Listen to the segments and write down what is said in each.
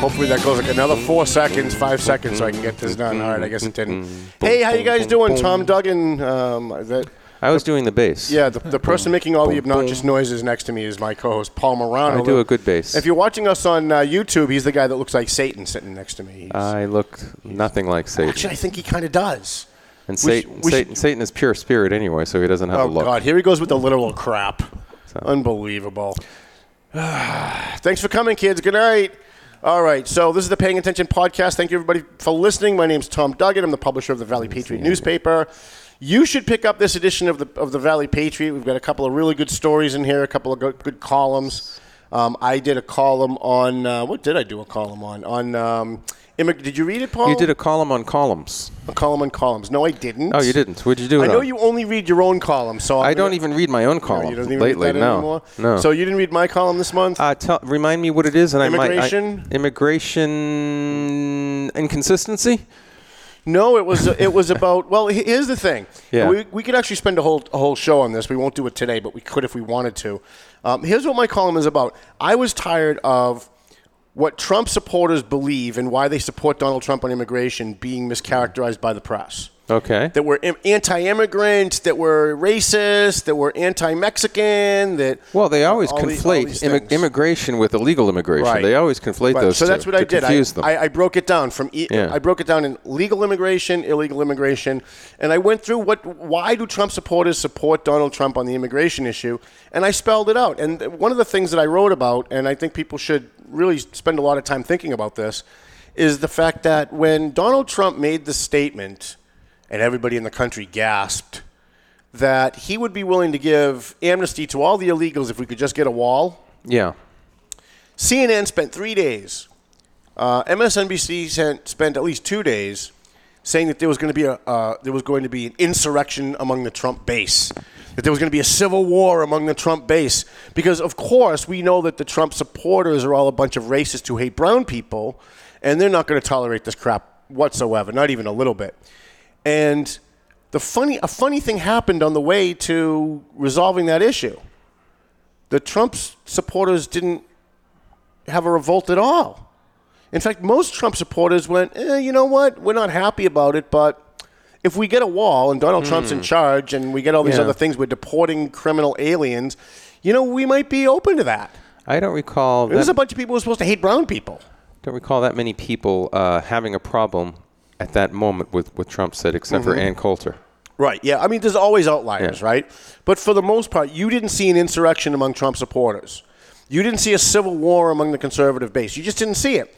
Hopefully that goes like another four seconds, five seconds, so I can get this done. All right, I guess it didn't. Hey, how you guys doing? Tom Duggan. Um, that, I was doing the bass. yeah, the, the person making all the obnoxious noises next to me is my co-host Paul Morano. I do a good bass. If you're watching us on uh, YouTube, he's the guy that looks like Satan sitting next to me. He's- I looked nothing like Satan. actually, I think he kind of does. and we Satan, we Satan, Satan is pure spirit anyway, so he doesn't have Oh a look. Oh God, here he goes with the literal crap. Unbelievable. Thanks for coming, kids. Good night. All right, so this is the Paying Attention podcast. Thank you, everybody, for listening. My name's Tom Duggan. I'm the publisher of the Valley Patriot newspaper. You should pick up this edition of the of the Valley Patriot. We've got a couple of really good stories in here, a couple of good, good columns. Um, I did a column on uh, what did I do a column on on um, immig- Did you read it, Paul? You did a column on columns. a column on columns. No, I didn't. Oh, you didn't. What'd you do? I know on? you only read your own column, so I I'm don't gonna- even read my own No, column even lately. no, anymore? no. So you didn't read my column this month? uh, tell, remind me what it is, and I might. I, immigration inconsistency. No, it was it was about. Well, he- here's the thing. Yeah. We, we could actually spend a whole a whole show on this. We won't do it today, but we could if we wanted to. Um, here's what my column is about. I was tired of what Trump supporters believe and why they support Donald Trump on immigration being mischaracterized by the press. Okay. That were anti-immigrant, that were racist, that were anti-Mexican, that Well, they always all these- all conflate these things. immigration with illegal immigration. Right. They always conflate Right, those So two that's what I did. I. I, I broke it down from e- Yeah. I broke it down in legal immigration, illegal immigration, and I went through what why do Trump supporters support Donald Trump on the immigration issue, and I spelled it out. And one of the things that I wrote about, and I think people should really spend a lot of time thinking about this, is the fact that when Donald Trump made the statement, and everybody in the country gasped. That he would be willing to give amnesty to all the illegals if we could just get a wall. yeah. CNN spent three days. Uh, MSNBC sent, spent at least two days saying that there was going to be a uh, there was going to be an insurrection among the Trump base, that there was going to be a civil war among the Trump base, because of course we know that the Trump supporters are all a bunch of racists who hate brown people, and they're not going to tolerate this crap whatsoever, not even a little bit. And the funny a funny thing happened on the way to resolving that issue. The Trump supporters didn't have a revolt at all. In fact, most Trump supporters went, eh, you know what? We're not happy about it, but if we get a wall and Donald Trump's in charge and we get all these Yeah. other things, we're deporting criminal aliens, you know, we might be open to that. I don't recall. There's a bunch of people who are supposed to hate brown people. don't recall that many people uh, having a problem at that moment with what Trump said, except for mm-hmm. Ann Coulter. Right. Yeah. I mean, there's always outliers, Yeah. right? But for the most part, you didn't see an insurrection among Trump supporters. You didn't see a civil war among the conservative base. You just didn't see it.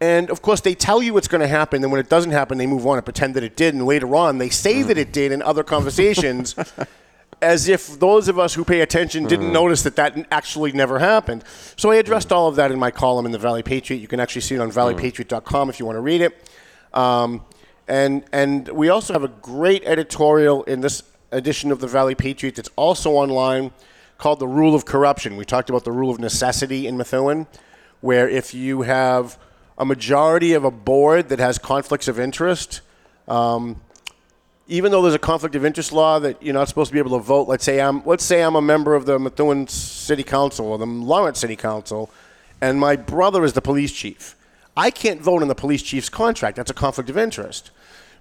And of course, they tell you it's going to happen. Then when it doesn't happen, they move on and pretend that it did. And later on, they say that it did in other conversations, as if those of us who pay attention didn't mm-hmm. notice that that actually never happened. So I addressed mm-hmm. all of that in my column in the Valley Patriot. You can actually see it on valleypatriot.com if you want to read it. Um, and and we also have a great editorial in this edition of the Valley Patriot that's also online called The Rule of Corruption. We talked about the rule of necessity in Methuen, where if you have a majority of a board that has conflicts of interest, um, even though there's a conflict of interest law that you're not supposed to be able to vote, let's say I'm let's say I'm a member of the Methuen City Council or the Lawrence City Council, and my brother is the police chief. I can't vote on the police chief's contract. That's a conflict of interest.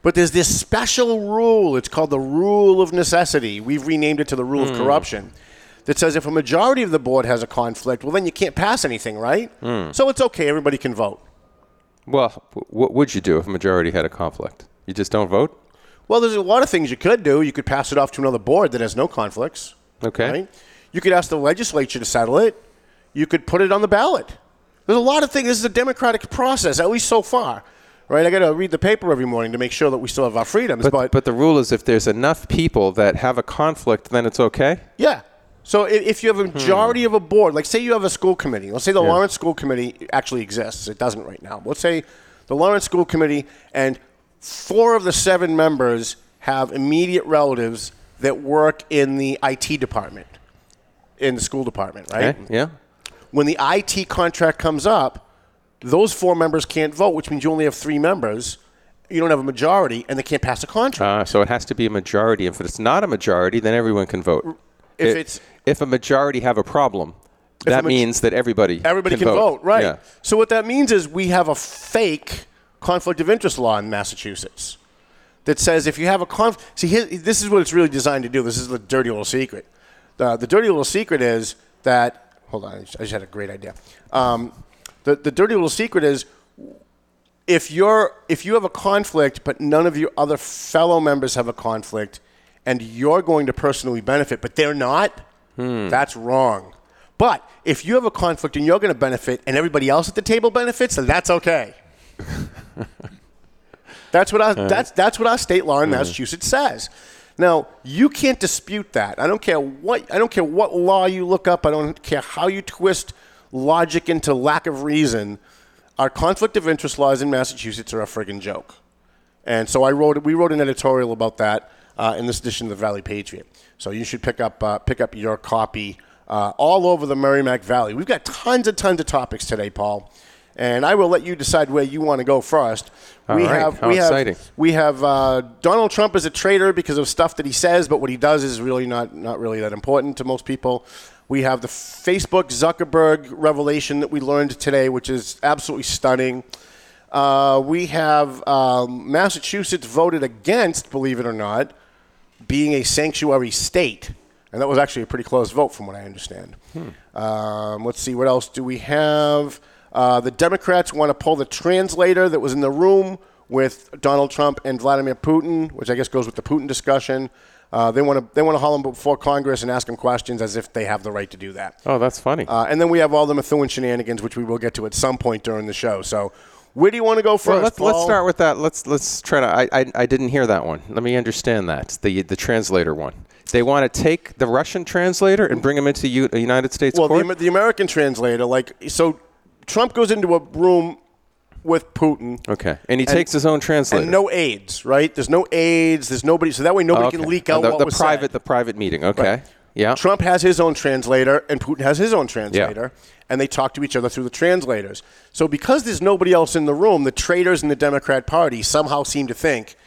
But there's this special rule. It's called the rule of necessity. We've renamed it to the rule of hmm. corruption. That says if a majority of the board has a conflict, well, then you can't pass anything, right? Hmm. So it's okay. Everybody can vote. Well, what would you do if a majority had a conflict? You just don't vote? Well, there's a lot of things you could do. You could pass it off to another board that has no conflicts. Okay. Right? You could ask the legislature to settle it. You could put it on the ballot. There's a lot of things. This is a democratic process, at least so far. Right? I got to read the paper every morning to make sure that we still have our freedoms. But, But, but the rule is if there's enough people that have a conflict, then it's okay? yeah. So if, if you have a hmm. majority of a board, like say you have a school committee, let's say the Lawrence School Committee actually exists. It doesn't right now. Let's say the Lawrence School Committee and four of the seven members have immediate relatives that work in the IT department, in the school department, right? Okay. Yeah. When the IT contract comes up, those four members can't vote, which means you only have three members. You don't have a majority, and they can't pass a contract. Uh, so it has to be a majority. If it's not a majority, then everyone can vote. If it's- if a majority have a problem, that means that everybody Everybody can, vote. right? Yeah. So what that means is we have a fake conflict of interest law in Massachusetts that says if you have a conflict, see, here, this is what it's really designed to do. This is the dirty little secret. The, the dirty little secret is that hold on, I just, I just had a great idea. Um, the the dirty little secret is if you're if you have a conflict, but none of your other fellow members have a conflict, and you're going to personally benefit, but they're not, that's wrong. But if you have a conflict and you're going to benefit, and everybody else at the table benefits, then that's okay. that's what our that's that's what our state law in Massachusetts says. Now you can't dispute that. I don't care what I don't care what law you look up. I don't care how you twist logic into lack of reason. Our conflict of interest laws in Massachusetts are a friggin' joke. And so I wrote, we wrote an editorial about that uh, in this edition of the Valley Patriot. So you should pick up, uh, pick up your copy uh, all over the Merrimack Valley. We've got tons and tons of topics today, Paul. And I will let you decide where you want to go first. All we right. have, How we exciting. have, we have uh, Donald Trump as a traitor because of stuff that he says, but what he does is really not, not really that important to most people. We have the Facebook Zuckerberg revelation that we learned today, which is absolutely stunning. Uh, we have um, Massachusetts voted against, believe it or not, being a sanctuary state. And that was actually a pretty close vote, from what I understand. Um, let's see, what else do we have? Uh, the Democrats want to pull the translator that was in the room with Donald Trump and Vladimir Putin, which I guess goes with the Putin discussion. Uh, they want to they want to haul him before Congress and ask him questions as if they have the right to do that. Oh, that's funny. Uh, and then we have all the Methuen shenanigans, which we will get to at some point during the show. So, where do you want to go first? well, let's, let's start with that. Let's let's try to. I, I I didn't hear that one. Let me understand that the the translator one. They want to take the Russian translator and bring him into U- a United States Well, court. Amer- the American translator, like, so Trump goes into a room with Putin. okay, and he takes his own translator. And no aides, right? There's no aides. There's nobody. So that way nobody Okay. can leak out the, what the was private said. the private meeting. Okay, Right. yeah. Trump has his own translator, and Putin has his own translator, and they talk to each other through the translators. So because there's nobody else in the room, the traitors in the Democrat Party somehow seem to think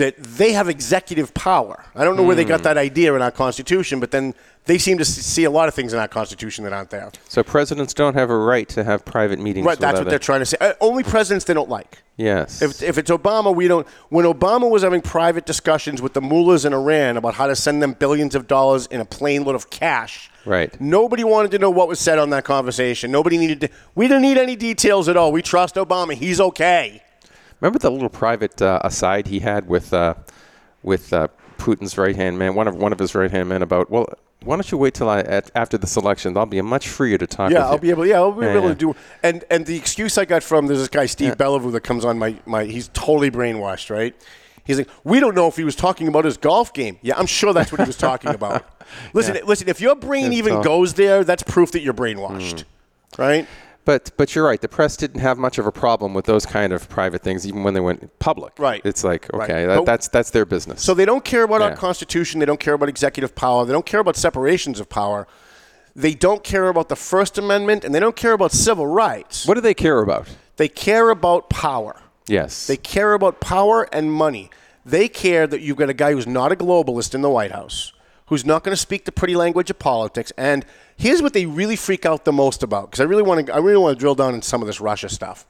that they have executive power. I don't know where they Hmm. got that idea in our Constitution, but then they seem to see a lot of things in our Constitution that aren't there. So presidents don't have a right to have private meetings. Right, that's what they're trying to say. Uh, only presidents they don't like. Yes. If, if it's Obama, we don't. When Obama was having private discussions with the mullahs in Iran about how to send them billions of dollars in a plane load of cash, Right. Nobody wanted to know what was said on that conversation. Nobody needed to. We didn't need any details at all. We trust Obama. He's okay. Remember the little private uh, aside he had with uh, with uh, Putin's right hand man, one of one of his right hand men, about well, why don't you wait till I at, after this election? I'll be much freer to talk. Yeah, I'll you. be able. Yeah, I'll be Yeah, able yeah. to do. And and the excuse I got from there's this guy Steve Bellevue that comes on my my. He's totally brainwashed, right? He's like, we don't know if he was talking about his golf game. Yeah, I'm sure that's what he was talking about. Listen, listen. If your brain It's even tough. goes there, that's proof that you're brainwashed, right? But but you're right. The press didn't have much of a problem with those kind of private things, even when they went public. Right. It's like okay, But- that, that's that's their business. So they don't care about our Constitution. They don't care about executive power. They don't care about separations of power. They don't care about the First Amendment, and they don't care about civil rights. what do they care about? They care about power. Yes. They care about power and money. They care that you've got a guy who's not a globalist in the White House, who's not going to speak the pretty language of politics. And here's what they really freak out the most about, because I really want to, I really want to drill down in some of this Russia stuff.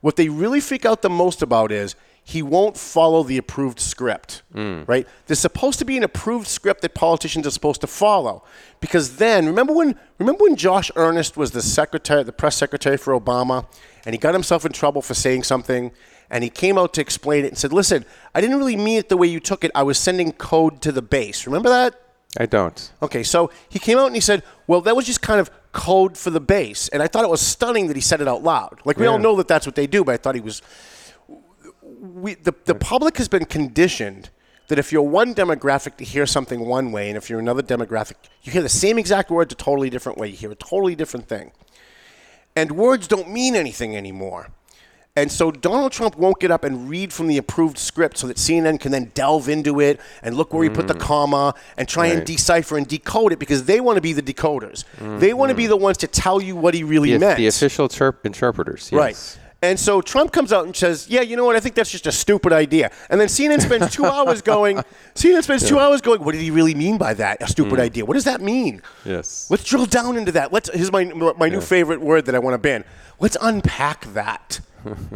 What they really freak out the most about is he won't follow the approved script, hmm. right? There's supposed to be an approved script that politicians are supposed to follow, because then remember when remember when Josh Earnest was the secretary, the press secretary for Obama, and he got himself in trouble for saying something, and he came out to explain it and said, "Listen, I didn't really mean it the way you took it. I was sending code to the base. Remember that?" I don't. Okay, so he came out and he said, "Well, that was just kind of code for the base," and I thought it was stunning that he said it out loud. Like we all know that that's what they do, but I thought he was. We, the the hmm. public has been conditioned that if you're one demographic to hear something one way, and if you're another demographic, you hear the same exact words a totally different way. You hear a totally different thing, and words don't mean anything anymore. And so Donald Trump won't get up and read from the approved script so that CNN can then delve into it and look where he put the mm. comma and try and decipher and decode it because they want to be the decoders. They want to be mm-hmm. the ones to tell you what he really The, meant. the official interpreters. Yes. Right. And so Trump comes out and says, "Yeah, you know what? I think that's just a stupid idea." And then CNN spends two hours going. CNN spends two hours going. What did he really mean by that? A stupid mm. idea. What does that mean? Yes. Let's drill down into that. Let's. Here's my my new favorite word that I want to ban. Let's unpack that.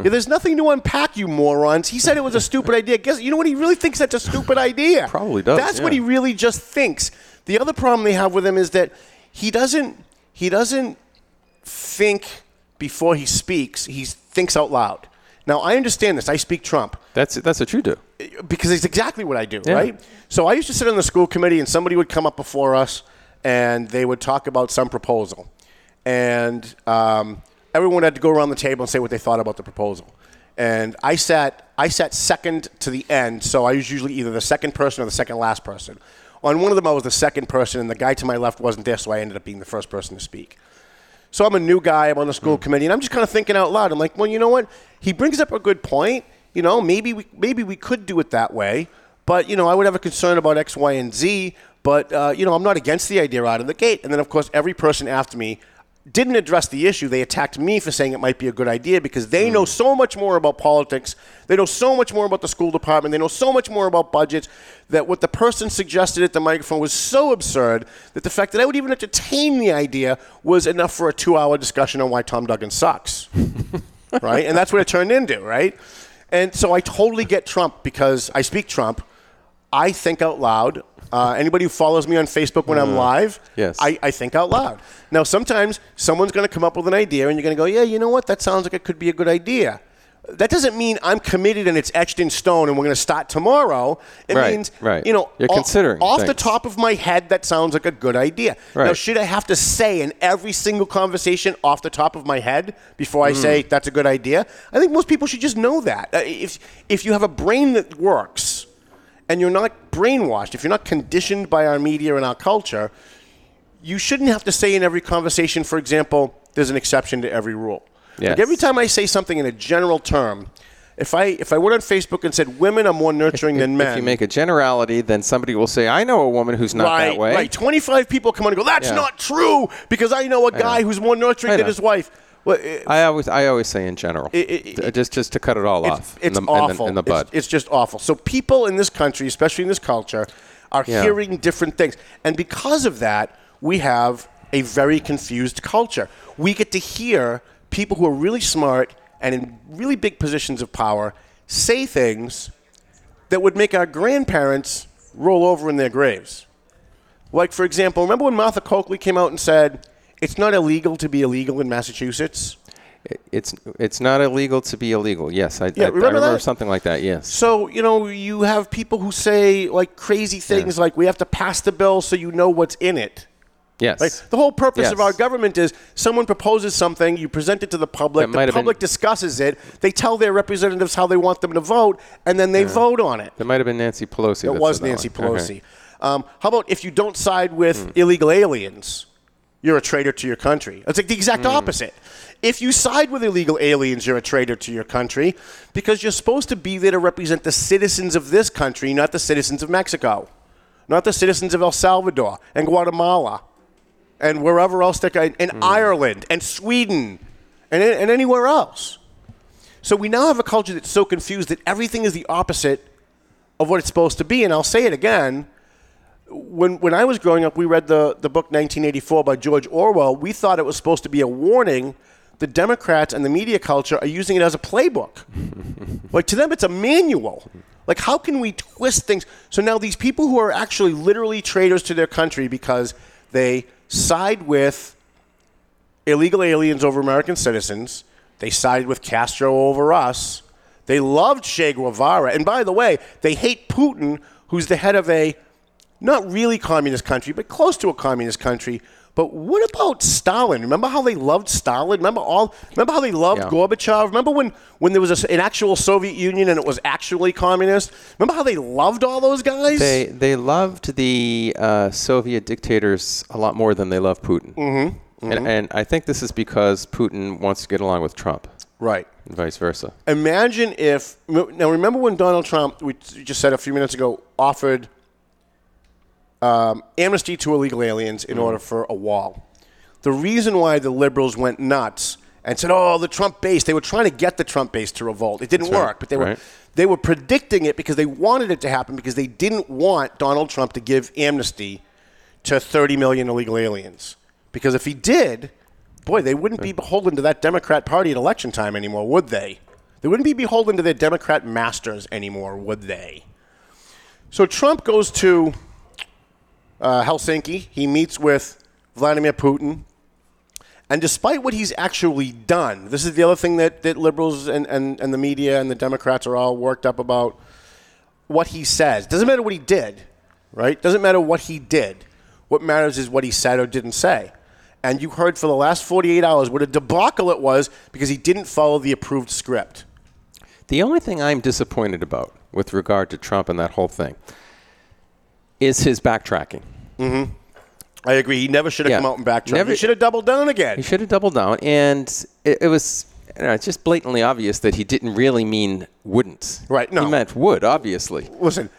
Yeah, there's nothing to unpack, you morons. He said it was a stupid idea. Guess you know what? He really thinks that's a stupid idea. Probably does, That's what he really just thinks. The other problem they have with him is that he doesn't. He doesn't think before he speaks. He thinks out loud. Now I understand this. I speak Trump That's that's what you do. because it's exactly what I do, Yeah. right? So I used to sit on the school committee, and somebody would come up before us, and they would talk about some proposal, and um, everyone had to go around the table and say what they thought about the proposal. And I sat, I sat second to the end, so I was usually either the second person or the second last person. On one of them, I was the second person, and the guy to my left wasn't there, so I ended up being the first person to speak. So I'm a new guy. I'm on the school committee, and I'm just kind of thinking out loud. I'm like, well, you know what? He brings up a good point. You know, maybe we maybe we could do it that way, but you know, I would have a concern about X, Y, and Z. But uh, you know, I'm not against the idea out of the gate. And then, of course, every person after me didn't address the issue. They attacked me for saying it might be a good idea because they know hmm. so much more about politics. They know so much more about the school department. They know so much more about budgets that what the person suggested at the microphone was so absurd that the fact that I would even entertain the idea was enough for a two hour discussion on why Tom Duggan sucks. right? And that's what it turned into, right? And so I totally get Trump because I speak Trump. I think out loud. Uh, anybody who follows me on Facebook when I'm live, yes. I, I think out loud. Now, sometimes someone's going to come up with an idea and you're going to go, yeah, you know what? That sounds like it could be a good idea. That doesn't mean I'm committed and it's etched in stone and we're going to start tomorrow. It Right, means, right. you know, You're off- considering off the things. top of my head, that sounds like a good idea. Now, Right. should I have to say in every single conversation off the top of my head before I Mm. say that's a good idea? I think most people should just know that. Uh, if, if you have a brain that works and you're not brainwashed, if you're not conditioned by our media and our culture, you shouldn't have to say in every conversation, for example, there's an exception to every rule. Yes. Like every time I say something in a general term, if I if I went on Facebook and said women are more nurturing than men, If you make a generality, then somebody will say, "I know a woman who's not right, that way." right, 25 people come on and go, that's Yeah. not true because I know a guy know. who's more nurturing than his wife. Well, it- I always, I always say in general, It- it- Uh, just, just to cut it all it's, off. it's in the, awful. In the, in the It's- It's, just awful. So people in this country, especially in this culture, are Yeah. hearing different things, and because of that, we have a very confused culture. We get to hear people who are really smart and in really big positions of power say things that would make our grandparents roll over in their graves. Like, for example, remember when Martha Coakley came out and said, it's not illegal to be illegal in Massachusetts? it's, it's not illegal to be illegal. Yes, I, Yeah, I, I remember remember something like that. Yes. So, you know, you have people who say like crazy things like we have to pass the bill so you know what's in it. Yes. Right? The whole purpose of our government is someone proposes something, you present it to the public, That the have been- public discusses it, they tell their representatives how they want them to vote, and then they vote on it. That might have been Nancy Pelosi. It was Nancy one. Okay. Pelosi. Um, how about if you don't side with Hmm. illegal aliens, you're a traitor to your country? It's like the exact Hmm. opposite. If you side with illegal aliens, you're a traitor to your country because you're supposed to be there to represent the citizens of this country, not the citizens of Mexico, not the citizens of El Salvador and Guatemala and wherever else they can, and Hmm. Ireland and Sweden and, and anywhere else. So we now have a culture that's so confused that everything is the opposite of what it's supposed to be. And I'll say it again. When, when I was growing up, we read the, the book 1984 by George Orwell. We thought it was supposed to be a warning. The Democrats and the media culture are using it as a playbook. like to them, it's a manual. Like, how can we twist things? So now these people who are actually literally traitors to their country because they side with illegal aliens over American citizens, they sided with Castro over us, They loved Che Guevara. And by the way, they hate Putin, who's the head of a not really communist country, but close to a communist country. But what about Stalin? Remember how they loved Stalin? Remember all? Remember how they loved Yeah. Gorbachev? Remember when, when there was a, an actual Soviet Union and it was actually communist? Remember how they loved all those guys? They they loved the uh, Soviet dictators a lot more than they love Putin. Mm-hmm. And, and I think this is because Putin wants to get along with Trump, right. and vice versa. Imagine if now remember when Donald Trump, we just said a few minutes ago, offered um, amnesty to illegal aliens in order for a wall. The reason why the liberals went nuts and said, "Oh, the Trump base," they were trying to get the Trump base to revolt. It didn't That's right, work, but they were right. they were predicting it because they wanted it to happen because they didn't want Donald Trump to give amnesty to 30 million illegal aliens. Because if he did, boy, they wouldn't be beholden to that Democrat Party at election time anymore, would they? They wouldn't be beholden to their Democrat masters anymore, would they? So Trump goes to uh, Helsinki. He meets with Vladimir Putin. And despite what he's actually done, this is the other thing that, that liberals and, and, and the media and the Democrats are all worked up about what he says. Doesn't matter what he did, right? Doesn't matter what he did. What matters is what he said or didn't say. And you heard for the last 48 hours what a debacle it was because he didn't follow the approved script. The only thing I'm disappointed about with regard to Trump and that whole thing is his backtracking. Mm-hmm. I agree. He never should have Yeah. come out and backtracked. Never- he should have doubled down again. He should have doubled down, and it, it was you know, it's just blatantly obvious that he didn't really mean wouldn't. Right, no. he meant would. Obviously, Listen,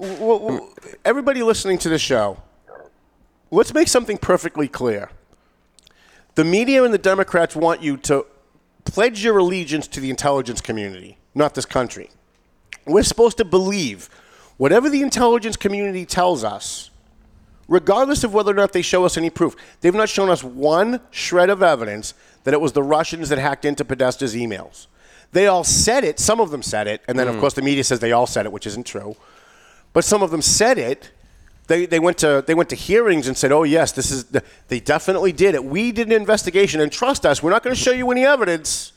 w- w- everybody listening to the show, let's make something perfectly clear. The media and the Democrats want you to pledge your allegiance to the intelligence community, not this country. We're supposed to believe whatever the intelligence community tells us, regardless of whether or not they show us any proof. They've not shown us one shred of evidence that it was the Russians that hacked into Podesta's emails. They all said it, some of them said it, and then of mm. course the media says they all said it, which isn't true. But some of them said it. They, they went to they went to hearings and said, "Oh yes, this is the, they definitely did it. We did an investigation and trust us. We're not going to show you any evidence,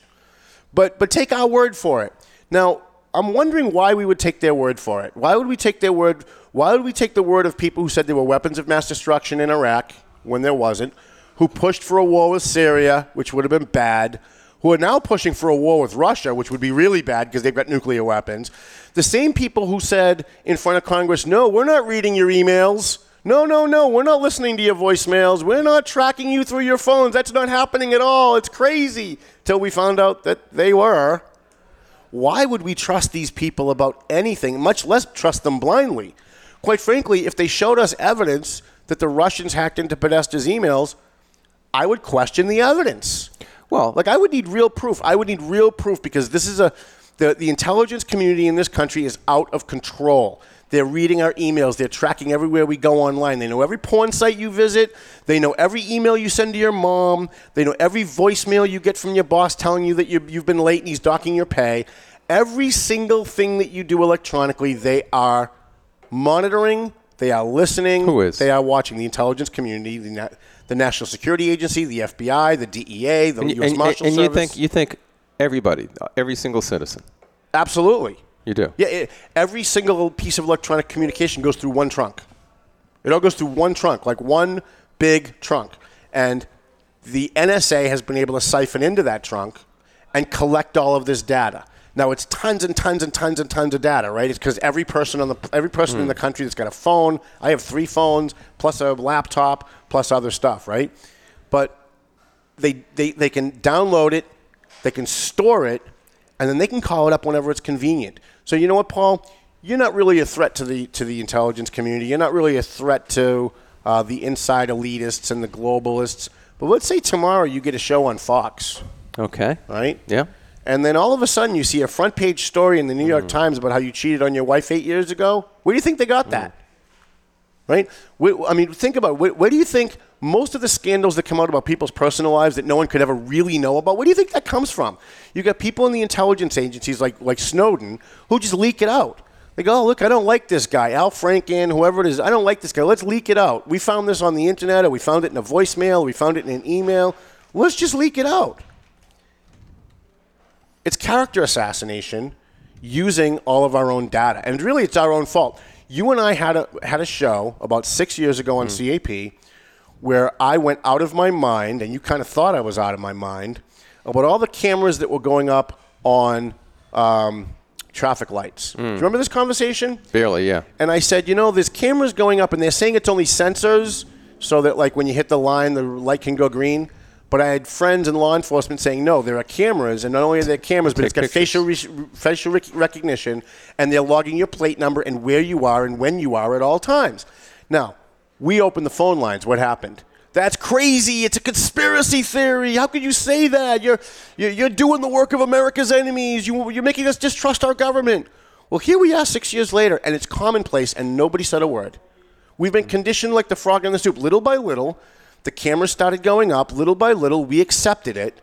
but but take our word for it." Now, I'm wondering why we would take their word for it. Why would we take their word? Why would we take the word of people who said there were weapons of mass destruction in Iraq when there wasn't? Who pushed for a war with Syria, which would have been bad? Who are now pushing for a war with Russia, which would be really bad because they've got nuclear weapons. The same people who said in front of Congress, no, we're not reading your emails. No, no, no, we're not listening to your voicemails. We're not tracking you through your phones. That's not happening at all. It's crazy. Till we found out that they were. Why would we trust these people about anything, much less trust them blindly? Quite frankly, if they showed us evidence that the Russians hacked into Podesta's emails, I would question the evidence. well, Like I would need real proof. I would need real proof because this is a the, the intelligence community in this country is out of control. They're reading our emails. They're tracking everywhere we go online. They know every porn site you visit. They know every email you send to your mom. They know every voicemail you get from your boss telling you that you, you've been late and he's docking your pay. Every single thing that you do electronically, they are monitoring. They are listening. Who is? They are watching. The intelligence community, the, na- the National Security Agency, the FBI, the DEA, the and, U.S. and- Marshal and you Service. think you think everybody, every single citizen, Absolutely. You do. Yeah, it, every single piece of electronic communication goes through one trunk. It all goes through one trunk, like one big trunk. And the NSA has been able to siphon into that trunk and collect all of this data. Now it's tons and tons and tons and tons of data, right? It's because every person on the every person in the hmm. country that's got a phone. I have three phones plus a laptop plus other stuff, right? But they, they, they can download it, they can store it, and then they can call it up whenever it's convenient. So you know what, Paul? You're not really a threat to the to the intelligence community. You're not really a threat to uh, the inside elitists and the globalists. But let's say tomorrow you get a show on Fox, Okay. right? Yeah. And then all of a sudden you see a front page story in the New York Times about how you cheated on your wife eight years ago. Where do you think they got that? Right? I mean, think about it. Where do you think most of the scandals that come out about people's personal lives that no one could ever really know about, where do you think that comes from? You got people in the intelligence agencies like, like Snowden who just leak it out. They go, oh, look, I don't like this guy, Al Franken, whoever it is. I don't like this guy. Let's leak it out. We found this on the internet, or we found it in a voicemail, or we found it in an email. Let's just leak it out. It's character assassination. using all of our own data. And really, it's our own fault. You and I had a, had a show about six years ago on hmm. CAP where I went out of my mind, and you kind of thought I was out of my mind, about all the cameras that were going up on um, traffic lights. Do you remember this conversation? Barely, yeah. And I said, you know, there's cameras going up, and they're saying it's only sensors, so that like when you hit the line, the light can go green. But I had friends in law enforcement saying, no, there are cameras, and not only are there cameras, but Take it's got pictures. facial re- facial rec- recognition, and they're logging your plate number and where you are and when you are at all times. Now, we opened the phone lines. What happened? That's crazy. It's a conspiracy theory. How could you say that? You're, you're, doing the work of America's enemies. You, you're making us distrust our government. Well, here we are six years later, and it's commonplace, and nobody said a word. We've been conditioned like the frog in the soup. Little by little, the cameras started going up. Little by little, we accepted it.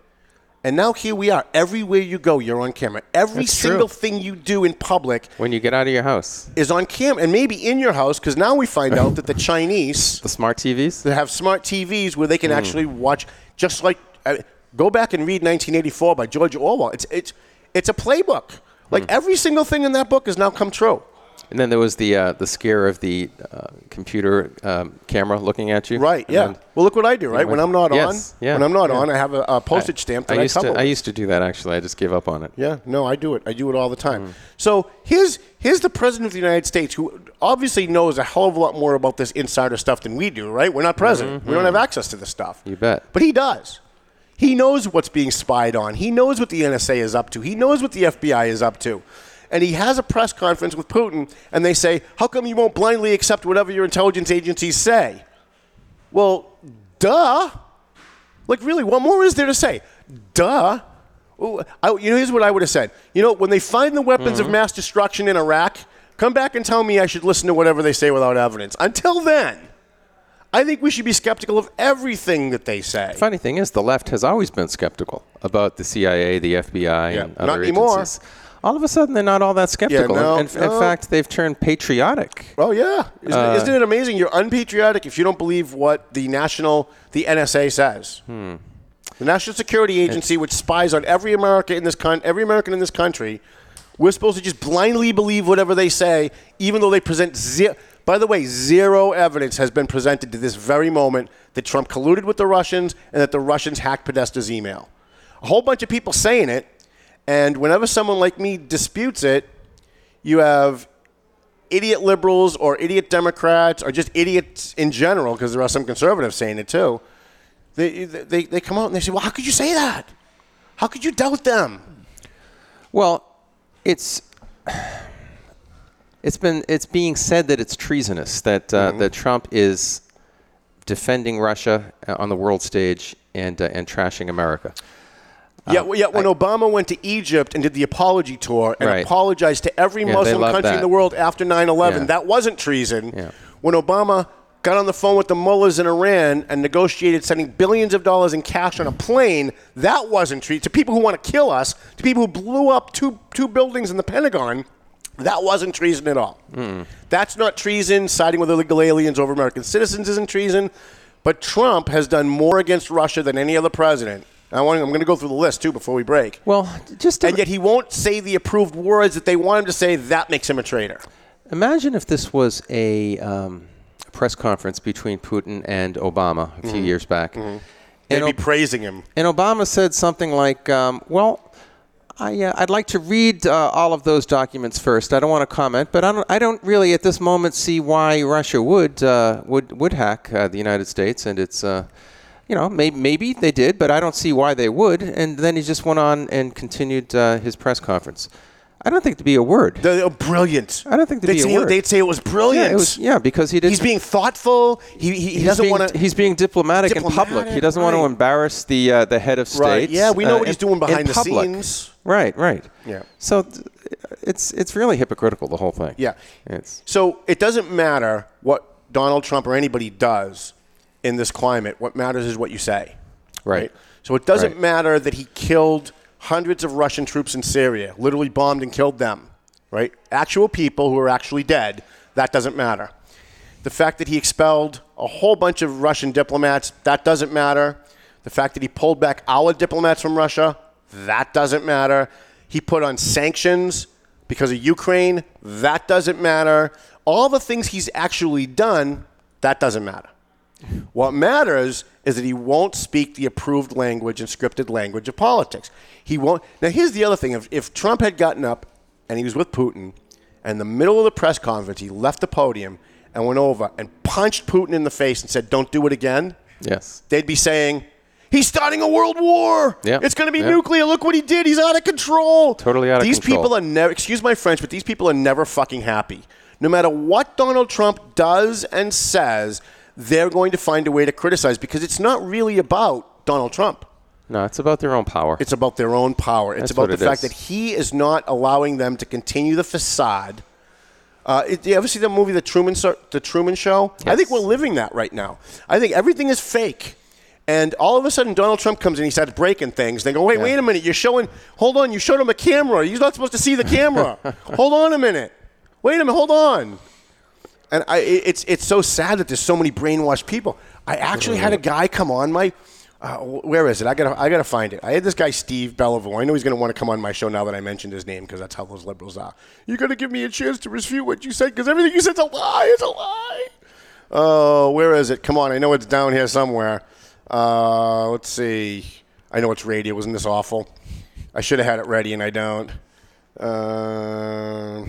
And now here we are. Everywhere you go, you're on camera. Every That's true. single thing you do in public When you get out of your house, is on camera. And maybe in your house, because now we find out that the Chinese the smart TVs. that have smart TVs where they can actually watch, just like, uh, go back and read 1984 by George Orwell. It's, it's, it's a playbook. Like every single thing in that book has now come true. And then there was the uh, the scare of the uh, computer um, camera looking at you. Right, And yeah. then- well, look what I do, right? When I'm not Yes, on, yeah, when I'm not yeah. on, I have a, a postage stamp that I I, used cover. to I used to do that actually. I just gave up on it. Yeah, no, I do it. I do it all the time. So here's here's the president of the United States, who obviously knows a hell of a lot more about this insider stuff than we do. Right? We're not president. We don't have access to this stuff. You bet. But he does. He knows what's being spied on. He knows what the NSA is up to. He knows what the FBI is up to. And he has a press conference with Putin, and they say, How come you won't blindly accept whatever your intelligence agencies say? Well, duh. Like, really, what more is there to say? Duh. Ooh, I, you know, here's what I would have said. You know, when they find the weapons of mm-hmm. mass destruction in Iraq, come back and tell me I should listen to whatever they say without evidence. Until then, I think we should be skeptical of everything that they say. Funny thing is, the left has always been skeptical about the CIA, the FBI, Yeah, and not other anymore. agencies. All of a sudden, they're not all that skeptical. Yeah, no, in, in no. fact, they've turned patriotic. Oh yeah, isn't, Uh, isn't it amazing? You're unpatriotic if you don't believe what the national, the NSA says. Hmm. The National Security Agency, which spies on every American in this con- every American in this country, we're supposed to just blindly believe whatever they say, even though they present zero. By the way, zero evidence has been presented to this very moment that Trump colluded with the Russians and that the Russians hacked Podesta's email. A whole bunch of people saying it, and whenever someone like me disputes it, you have idiot liberals or idiot Democrats or just idiots in general, because there are some conservatives saying it too. They, they, they come out and they say, well, how could you say that? How could you doubt them? Well, it's it's been it's being said that it's treasonous that Mm-hmm. uh, that Trump is defending Russia uh, on the world stage and uh, and trashing America. Yeah, well, yeah, when Obama went to Egypt and did the apology tour and Right. apologized to every Yeah, Muslim country in the world after 9 11, Yeah. that wasn't treason. Yeah. When Obama got on the phone with the mullahs in Iran and negotiated sending billions of dollars in cash on a plane, that wasn't treason. To people who want to kill us, to people who blew up two, two buildings in the Pentagon, that wasn't treason at all. That's not treason. Siding with illegal aliens over American citizens isn't treason. But Trump has done more against Russia than any other president. I want, I'm going to go through the list too before we break. Well, just And yet he won't say the approved words that they want him to say. That makes him a traitor. Imagine if this was a um, press conference between Putin and Obama a few years back, They'd and, be Ob- praising him. and Obama said something like, um, "Well, I, uh, I'd like to read uh, all of those documents first. I don't want to comment, but I don't, I don't really at this moment see why Russia would uh, would would hack uh, the United States, and it's." Uh, you know, maybe, maybe they did, but I don't see why they would. And then he just went on and continued uh, his press conference. I don't think to be a word. They're brilliant. I don't think to they'd be a say, word. They'd say it was brilliant. Yeah, it was, yeah, because he did. He's being thoughtful. He, he, he doesn't want to. He's being diplomatic, in public. He doesn't want to embarrass the uh, the head of state. Right. Yeah, we know what he's doing behind the public. scenes. Right. Right. Yeah. So th- it's it's really hypocritical the whole thing. Yeah. It's So it doesn't matter what Donald Trump or anybody does in this climate. What matters is what you say. right. So it doesn't Right. matter that he killed hundreds of Russian troops in Syria, literally bombed and killed them, right? Actual people who are actually dead, that doesn't matter. The fact that he expelled a whole bunch of Russian diplomats, that doesn't matter. The fact that he pulled back our diplomats from Russia, that doesn't matter. He put on sanctions because of Ukraine, that doesn't matter. All the things he's actually done, that doesn't matter. What matters is that he won't speak the approved language and scripted language of politics. He won't. Now, here's the other thing: if, if Trump had gotten up and he was with Putin, and in the middle of the press conference, he left the podium and went over and punched Putin in the face and said, "Don't do it again," Yes. they'd be saying. He's starting a world war. Yeah. It's going to be Yeah. nuclear. Look what he did. He's out of control. Totally out of control. these people are never, excuse my French, but these people are never fucking happy. No matter what Donald Trump does and says, they're going to find a way to criticize because it's not really about Donald Trump. No, it's about their own power. It's about their own power. It's That's about the it fact is. that he is not allowing them to continue the facade. Uh, it, you ever see the movie The Truman, Show- the Truman Show? I think we're living that right now. I think everything is fake. And all of a sudden, Donald Trump comes in, he starts breaking things. They go, wait, Yeah. wait a minute, you're showing, hold on, you showed him a camera. He's not supposed to see the camera. hold on a minute. Wait a minute, hold on. And I, it's it's so sad that there's so many brainwashed people. I actually had a guy come on my, uh, where is it? I gotta I gotta find it. I had this guy Steve Bellevue. I know he's gonna want to come on my show now that I mentioned his name because that's how those liberals are. You gotta give me a chance to refute what you said because everything you said's a lie. It's a lie. Oh, where is it? Come on, I know it's down here somewhere. Uh, let's see. I know it's radio. Wasn't this awful? I should have had it ready and I don't. Uh,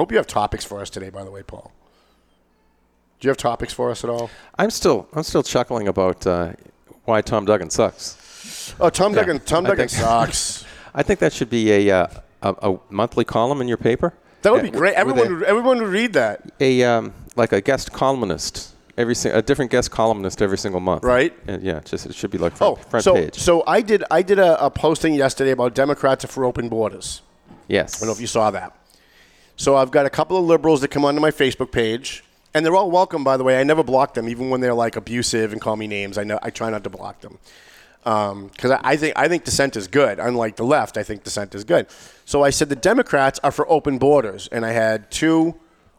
I hope you have topics for us today, by the way, Paul. Do you have topics for us at all? I'm still I'm still chuckling about uh, why Tom Duggan sucks. Oh, Tom Yeah, Duggan. Tom I Duggan think- sucks. I think that should be a uh, a, a monthly column in your paper. That would be Uh, great. Everyone, a- would, everyone would read that, a um, like a guest columnist every si- a different guest columnist every single month. Right. Uh, yeah, just it should be like front, Oh, front so page. so I did I did a, a posting yesterday about Democrats are for open borders. yes. I don't know if you saw that. So I've got a couple of liberals that come onto my Facebook page, and they're all welcome. By the way, I never block them, even when they're like abusive and call me names. I know I try not to block them um, because I, I think I think dissent is good. Unlike the left, I think dissent is good. So I said the Democrats are for open borders, and I had two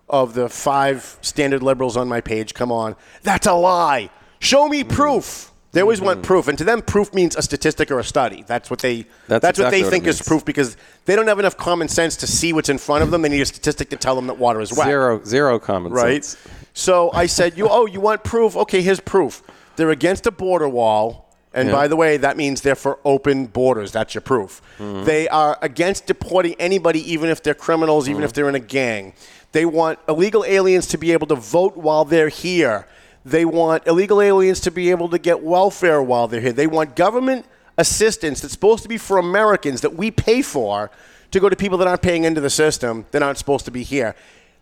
of the five standard liberals on my page come on. That's a lie. Show me proof. They always want proof, and to them, proof means a statistic or a study. That's what they. That's That's, what exactly they what it think is means. proof because they don't have enough common sense to see what's in front of them. They need a statistic to tell them that water is wet. Zero zero common Right. sense. Right. So I said, "You oh, you want proof? Okay, here's proof. They're against a border wall, and Yeah. by the way, that means they're for open borders. That's your proof. Mm-hmm. They are against deporting anybody, even if they're criminals, even Mm-hmm. if they're in a gang. They want illegal aliens to be able to vote while they're here. They want illegal aliens to be able to get welfare while they're here. They want government assistance that's supposed to be for Americans that we pay for to go to people that aren't paying into the system that aren't supposed to be here.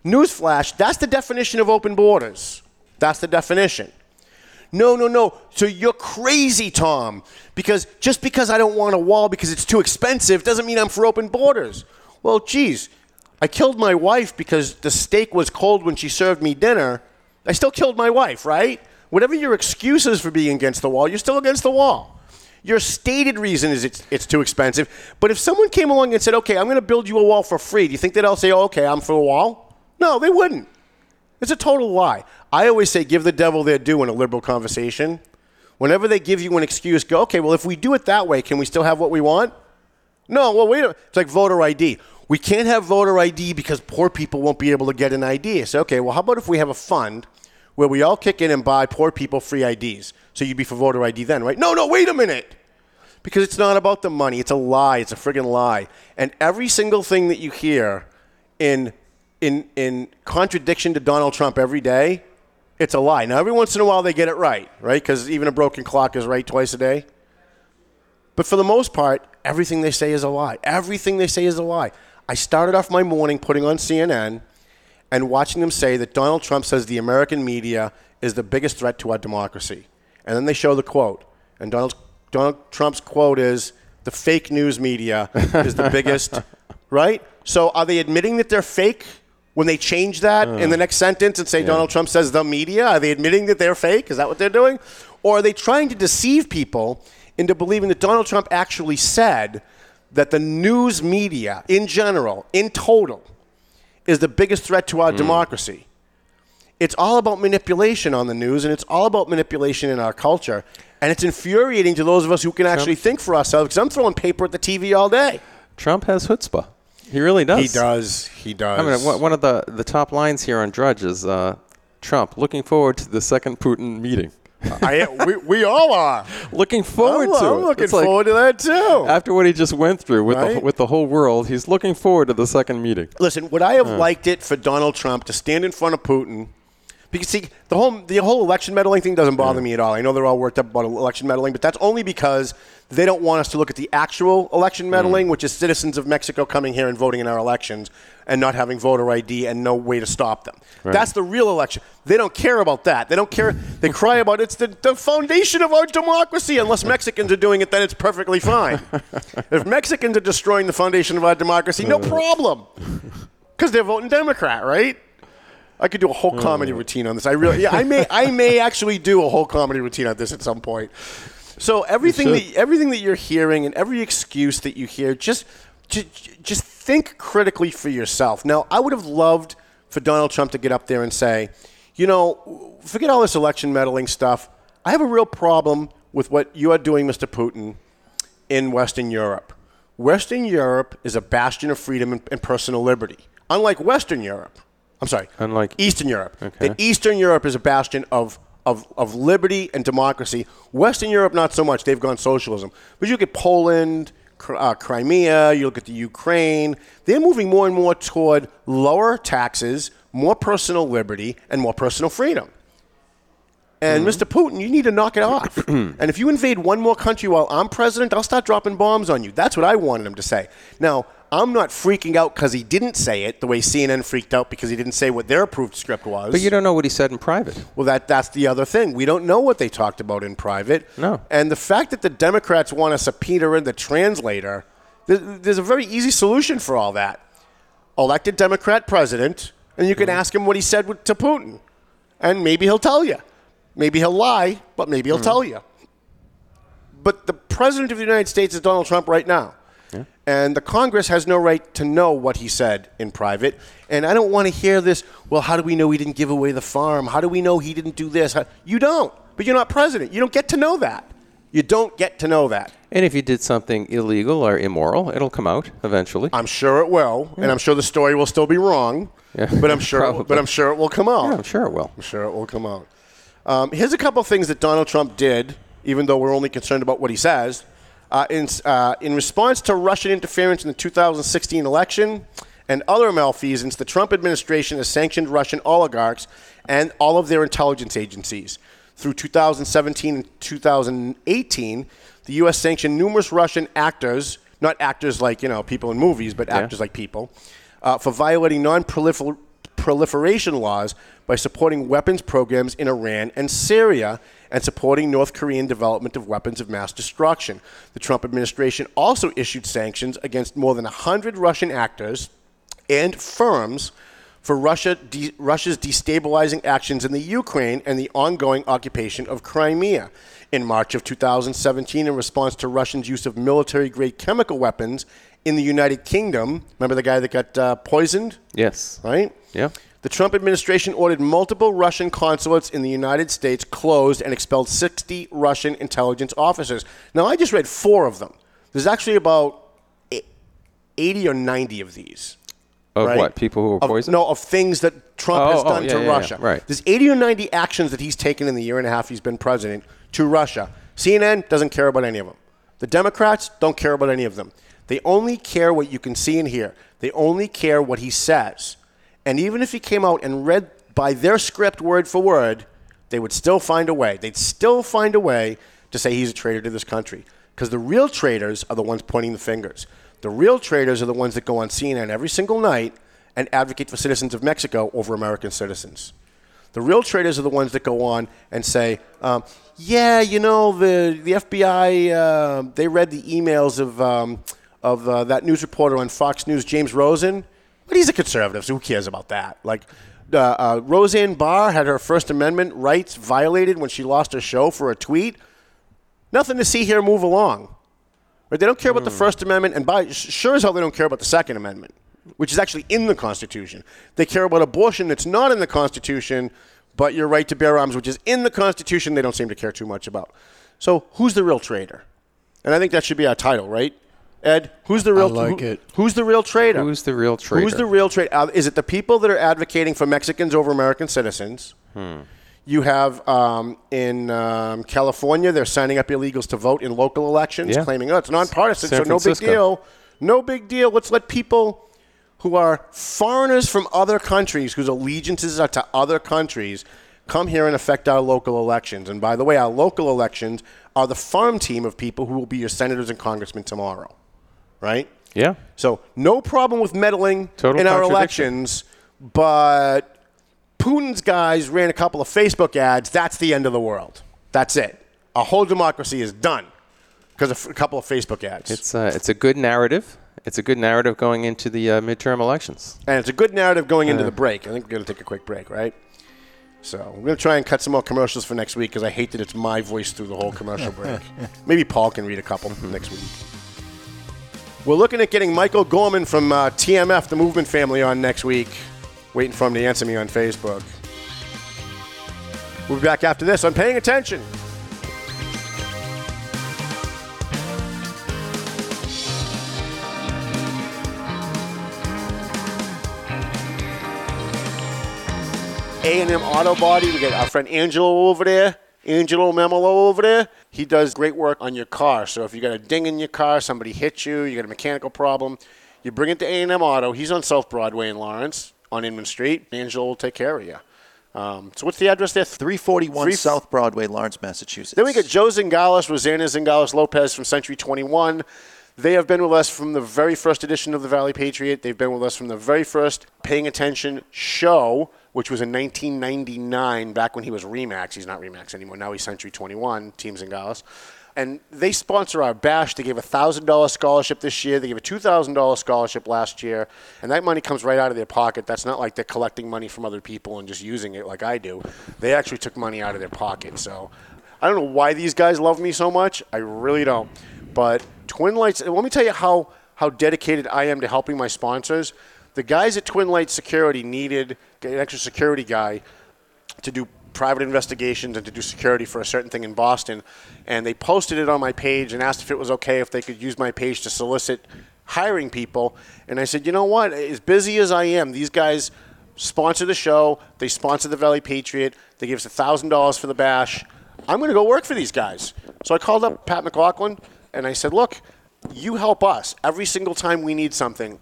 Newsflash, that's the definition of open borders. That's the definition. No, no, no. So you're crazy, Tom. Because just because I don't want a wall because it's too expensive doesn't mean I'm for open borders. Well, geez, I killed my wife because the steak was cold when she served me dinner. I still killed my wife, right? Whatever your excuses for being against the wall, you're still against the wall. Your stated reason is it's, it's too expensive. But if someone came along and said, okay, I'm going to build you a wall for free, do you think they'd all say, oh, okay, I'm for the wall? No, they wouldn't. It's a total lie. I always say give the devil their due in a liberal conversation. Whenever they give you an excuse, go, okay, well, if we do it that way, can we still have what we want? No, well, wait a minute. It's like voter ID. We can't have voter ID because poor people won't be able to get an ID. So, okay, well, how about if we have a fund where we all kick in and buy poor people free IDs? So you'd be for voter ID then, right? No, no, wait a minute. Because it's not about the money. It's a lie. It's a friggin' lie. And every single thing that you hear in in in contradiction to Donald Trump every day, it's a lie. Now every once in a while they get it right, right? Because even a broken clock is right twice a day. But for the most part, everything they say is a lie. Everything they say is a lie. I started off my morning putting on CNN and watching them say that Donald Trump says the American media is the biggest threat to our democracy. And then they show the quote. And Donald, Donald Trump's quote is the fake news media is the biggest, right? So are they admitting that they're fake when they change that in the uh. next sentence and say Donald Trump says the media? Are they admitting that they're fake? Is that what they're doing? Or are they trying to deceive people into believing that Donald Trump actually said that the news media in general, in total, is the biggest threat to our democracy? It's all about manipulation on the news, and it's all about manipulation in our culture. And it's infuriating to those of us who can actually think for ourselves because I'm throwing paper at the TV all day. Trump has chutzpah. He really does. He does. He does. I mean, one one of the, the top lines here on Drudge is uh, Trump looking forward to the second Putin meeting. I, we, we all are. looking forward I'm, to I'm it. looking It's like, forward to that too. After what he just went through with the, with the whole world, he's looking forward to the second meeting. Listen, would I have liked it for Donald Trump to stand in front of Putin? Because see, the whole the whole election meddling thing doesn't bother me at all. I know they're all worked up about election meddling, but that's only because they don't want us to look at the actual election mm. meddling, which is citizens of Mexico coming here and voting in our elections and not having voter ID and no way to stop them. That's the real election. They don't care about that. They don't care. They cry about it's the, the foundation of our democracy. Unless Mexicans are doing it, then it's perfectly fine. if Mexicans are destroying the foundation of our democracy, no uh. problem. Because they're voting Democrat, right? I could do a whole comedy uh. routine on this. I really, yeah, I may, I may actually do a whole comedy routine on this at some point. So everything that everything that you're hearing and every excuse that you hear, just, just, just think critically for yourself. Now, I would have loved for Donald Trump to get up there and say, you know, forget all this election meddling stuff. I have a real problem with what you are doing, Mr. Putin, in Western Europe. Western Europe is a bastion of freedom and, and personal liberty, unlike Western Europe. I'm sorry, Unlike- Eastern Europe. Okay. And Eastern Europe is a bastion of, of, of liberty and democracy. Western Europe, not so much. They've gone socialism. But you look at Poland, uh, Crimea, you look at the Ukraine. They're moving more and more toward lower taxes, more personal liberty, and more personal freedom. And Mr. Putin, you need to knock it off. and if you invade one more country while I'm president, I'll start dropping bombs on you. That's what I wanted him to say. Now, I'm not freaking out because he didn't say it the way CNN freaked out because he didn't say what their approved script was. But you don't know what he said in private. Well, that that's the other thing. We don't know what they talked about in private. No. And the fact that the Democrats want to subpoena in the translator, there's, there's a very easy solution for all that. Elected Democrat president, and you can mm-hmm. ask him what he said with, to Putin, and maybe he'll tell you. Maybe he'll lie, but maybe he'll mm-hmm. tell you. But the president of the United States is Donald Trump right now. And the Congress has no right to know what he said in private. And I don't want to hear this, well, how do we know he didn't give away the farm? How do we know he didn't do this? How- You don't. But you're not president. You don't get to know that. You don't get to know that. And if you did something illegal or immoral, it'll come out eventually. I'm sure it will, and I'm sure the story will still be wrong. Yeah, but I'm sure. probably. but I'm sure it will come out. yeah, I'm sure it will. I'm sure it will come out. Um, here's a couple things that Donald Trump did, even though we're only concerned about what he says. Uh, in, uh, in response to Russian interference in the 2016 election and other malfeasance, the Trump administration has sanctioned Russian oligarchs and all of their intelligence agencies. Through 2017 and 2018, the U.S. sanctioned numerous Russian actors, not actors like you know people in movies, but actors like people, uh, for violating non-prolifer proliferation laws by supporting weapons programs in Iran and Syria and supporting North Korean development of weapons of mass destruction. The Trump administration also issued sanctions against more than 100 Russian actors and firms for Russia de- Russia's destabilizing actions in the Ukraine and the ongoing occupation of Crimea. In March of 2017, in response to Russians' use of military grade chemical weapons in the United Kingdom, remember the guy that got uh, poisoned? Yes. right? Yeah. The Trump administration ordered multiple Russian consulates in the United States closed and expelled 60 Russian intelligence officers. Now, I just read four of them. There's actually about e- 80 or 90 of these. Of right? what? People who were Of- poisoned? No, of things that Trump Oh, has oh, oh done yeah, to yeah, yeah, Russia. right. There's 80 or 90 actions that he's taken in the year and a half he's been president to Russia. CNN doesn't care about any of them. The Democrats don't care about any of them. They only care what you can see and hear. They only care what he says. And even if he came out and read by their script word for word, they would still find a way. They'd still find a way to say he's a traitor to this country. Because the real traitors are the ones pointing the fingers. The real traitors are the ones that go on CNN every single night and advocate for citizens of Mexico over American citizens. The real traitors are the ones that go on and say, um, "Yeah, you know, the the FBI uh, they read the emails of um, of uh, that news reporter on Fox News, James Rosen, but he's a conservative, so who cares about that?" Like. Uh, uh, Roseanne Barr had her First Amendment rights violated when she lost her show for a tweet. Nothing to see here. Move along. Right? They don't care about the First Amendment, and by sure as hell they don't care about the Second Amendment, which is actually in the Constitution. They care about abortion that's not in the Constitution, but your right to bear arms, which is in the Constitution, they don't seem to care too much about. So who's the real traitor? And I think that should be our title, right? Ed, who's the real? I like who- it. Who's the real traitor? Who's the real traitor? Who's the real traitor? Uh, is it the people that are advocating for Mexicans over American citizens? Hmm. You have um, in um, California, they're signing up illegals to vote in local elections, Yeah. claiming, oh, it's nonpartisan, San so no big deal. No big deal. Let's let people who are foreigners from other countries, whose allegiances are to other countries, come here and affect our local elections. And by the way, our local elections are the farm team of people who will be your senators and congressmen tomorrow, right? Yeah. So no problem with meddling Total in our elections, but Putin's guys ran a couple of Facebook ads. That's the end of the world. That's it. Our whole democracy is done because of a couple of Facebook ads. It's uh, it's a good narrative. It's a good narrative going into the uh, midterm elections. and it's a good narrative going into Uh. the break. I think we're going to take a quick break, right? So we're going to try and cut some more commercials for next week because I hate that it's my voice through the whole commercial break. Maybe Paul can read a couple next week. We're looking at getting Michael Gorman from uh, TMF, the Movement Family, on next week. Waiting for him to answer me on Facebook. We'll be back after this I'm Paying Attention. A&M Auto Body. We got our friend Angelo over there. Angelo Memolo over there. He does great work on your car. So if you got a ding in your car, somebody hit you, you got a mechanical problem, you bring it to A&M Auto. He's on South Broadway in Lawrence on Inman Street. Angelo will take care of you. Um, so what's the address there? 341 Three- South Broadway, Lawrence, Massachusetts. Then we got Joe Zingales, Rosanna Zingales Lopez from Century 21. They have been with us from the very first edition of the Valley Patriot. They've been with us from the very first Paying Attention show, which was in 1999, back when he was Remax. He's not Remax anymore. Now he's Century 21, Team Zingales. And they sponsor our bash. They gave a $1,000 scholarship this year. They gave a $2,000 scholarship last year. And that money comes right out of their pocket. That's not like they're collecting money from other people and just using it like I do. They actually took money out of their pocket. So I don't know why these guys love me so much. I really don't. But Twin Lights, let me tell you how, how dedicated I am to helping my sponsors. The guys at Twin Lights Security needed an extra security guy to do private investigations and to do security for a certain thing in Boston. And they posted it on my page and asked if it was okay if they could use my page to solicit hiring people. And I said, you know what? As busy as I am, these guys sponsor the show. They sponsor the Valley Patriot. They give us $1,000 for the bash. I'm going to go work for these guys. So I called up Pat McLaughlin and I said, look, you help us every single time we need something.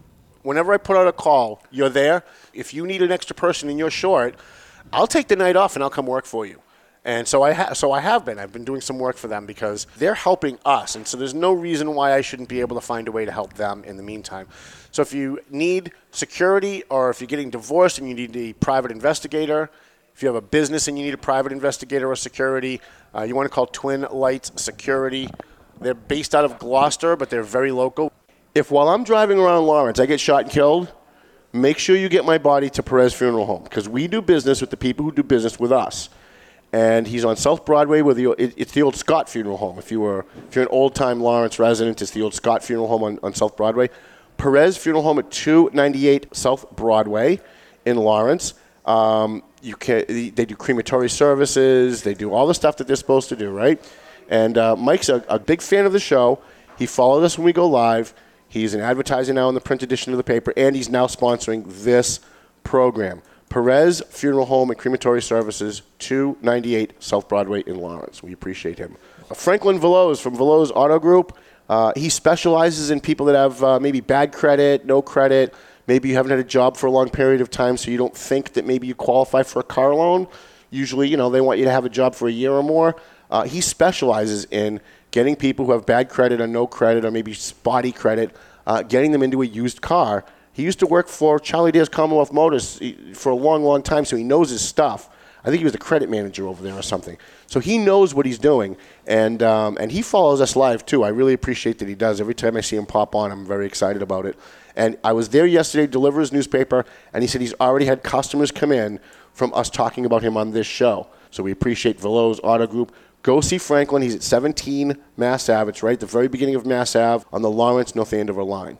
Whenever I put out a call, you're there. If you need an extra person and you're short, I'll take the night off and I'll come work for you. And so I ha- so I have been. I've been doing some work for them because they're helping us, and so there's no reason why I shouldn't be able to find a way to help them in the meantime. So if you need security, or if you're getting divorced and you need a private investigator, if you have a business and you need a private investigator or security, uh, you want to call Twin Lights Security. They're based out of Gloucester, but they're very local. If while I'm driving around Lawrence, I get shot and killed, make sure you get my body to Perez Funeral Home because we do business with the people who do business with us. And he's on South Broadway with the it, it's the old Scott Funeral Home. If you were if you're an old time Lawrence resident, it's the old Scott Funeral Home on, on South Broadway. Perez Funeral Home at 298 South Broadway in Lawrence. Um, you can they do crematory services. They do all the stuff that they're supposed to do, right? And uh, Mike's a, a big fan of the show. He followed us when we go live. He's an advertiser now in the print edition of the paper, and he's now sponsoring this program. Perez Funeral Home and Crematory Services, 298 South Broadway in Lawrence. We appreciate him. Franklin Veloz from Veloz Auto Group. Uh, he specializes in people that have uh, maybe bad credit, no credit. Maybe you haven't had a job for a long period of time, so you don't think that maybe you qualify for a car loan. Usually, you know, they want you to have a job for a year or more. Uh, he specializes in getting people who have bad credit or no credit or maybe spotty credit, uh, getting them into a used car. He used to work for Charlie Dare's Commonwealth Motors for a long, long time, so he knows his stuff. I think he was the credit manager over there or something. So he knows what he's doing, and um, and he follows us live too. I really appreciate that he does. Every time I see him pop on, I'm very excited about it. And I was there yesterday, deliver his newspaper, and he said he's already had customers come in from us talking about him on this show. So we appreciate Veloz Auto Group. Go see Franklin. He's at 17 Mass Ave. It's right at the very beginning of Mass Ave on the Lawrence North Andover line.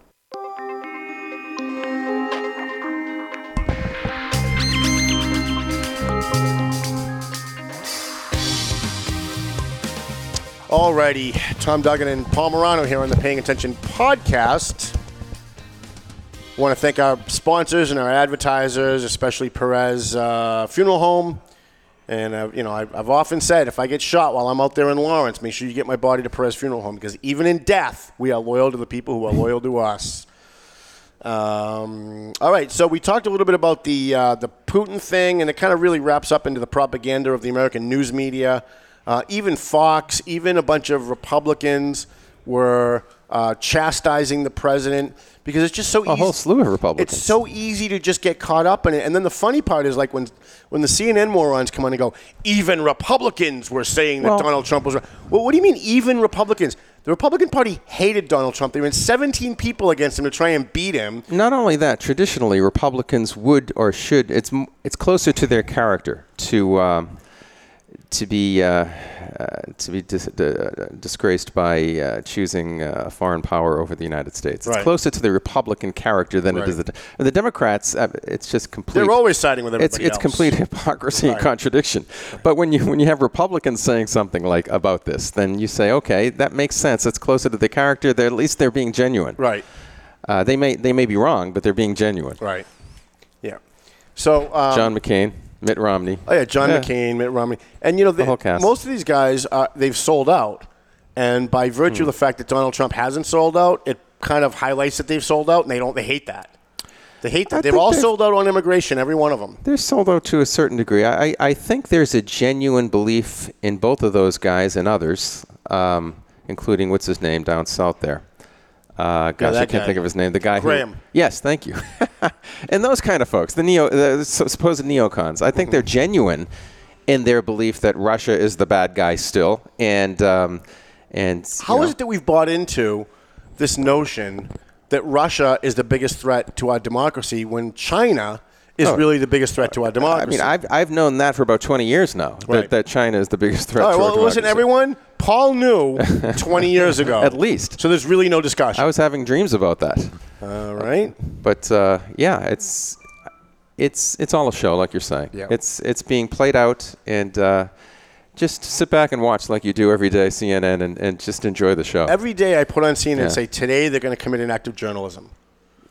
Alrighty, Tom Duggan and Paul Morano here on the Paying Attention podcast. Want to thank our sponsors and our advertisers, especially Perez uh, Funeral Home. And uh, you know, I, I've often said, if I get shot while I'm out there in Lawrence, make sure you get my body to Perez Funeral Home because even in death, we are loyal to the people who are loyal to us. Um, all right, so we talked a little bit about the uh, the Putin thing, and it kind of really wraps up into the propaganda of the American news media. Uh, even Fox, even a bunch of Republicans were uh, chastising the president because it's just so A easy. whole slew of Republicans. It's so easy to just get caught up in it. And then the funny part is like when when the CNN morons come on and go, even Republicans were saying that Well- Donald Trump was. Well, what do you mean even Republicans? The Republican Party hated Donald Trump. They ran 17 people against him to try and beat him. Not only that, traditionally Republicans would or should it's it's closer to their character to um, to be uh, uh, to be dis- uh, disgraced by uh, choosing uh, a foreign power over the United States. It's Right. closer to the Republican character than it is Right. the, the Democrats. It's just complete. They're always siding with it's everybody it's else. complete hypocrisy and contradiction. But when you when you have Republicans saying something like about this, then you say, okay, that makes sense. It's closer to the character. They're, at least they're being genuine. Right. Uh, they may they may be wrong, but they're being genuine. Right. Yeah. So um, John McCain, Mitt Romney. Oh yeah, John Yeah. McCain, Mitt Romney, and you know the, cast. most of these guys uh, they've sold out, and by virtue Hmm. of the fact that Donald Trump hasn't sold out, it kind of highlights that they've sold out, and they don't they hate that. They hate that. I they've all they've- sold out on immigration, every one of them. They're sold out to a certain degree. I, I I think there's a genuine belief in both of those guys and others, um, including what's his name down south there. Uh, gosh, that I can't guy. think of his name. The guy Graham. who. Yes, thank you. and those kind of folks, the neo, the supposed neocons, I think they're genuine in their belief that Russia is the bad guy still, and um, and How is know, it that we've bought into this notion that Russia is the biggest threat to our democracy when China is Oh. really the biggest threat to our democracy. I mean, I've I've known that for about 20 years now. Right. That, that China is the biggest threat. all right, to our well, listen, democracy. everyone. Paul knew 20 years ago, At least. So there's really no discussion. I was having dreams about that. all right. But uh, yeah, it's it's it's all a show, like you're saying. Yeah. It's it's being played out, and uh, just sit back and watch like you do every day, CNN, and, and just enjoy the show. Every day I put on CNN Yeah. and say, today they're going to commit an act of journalism.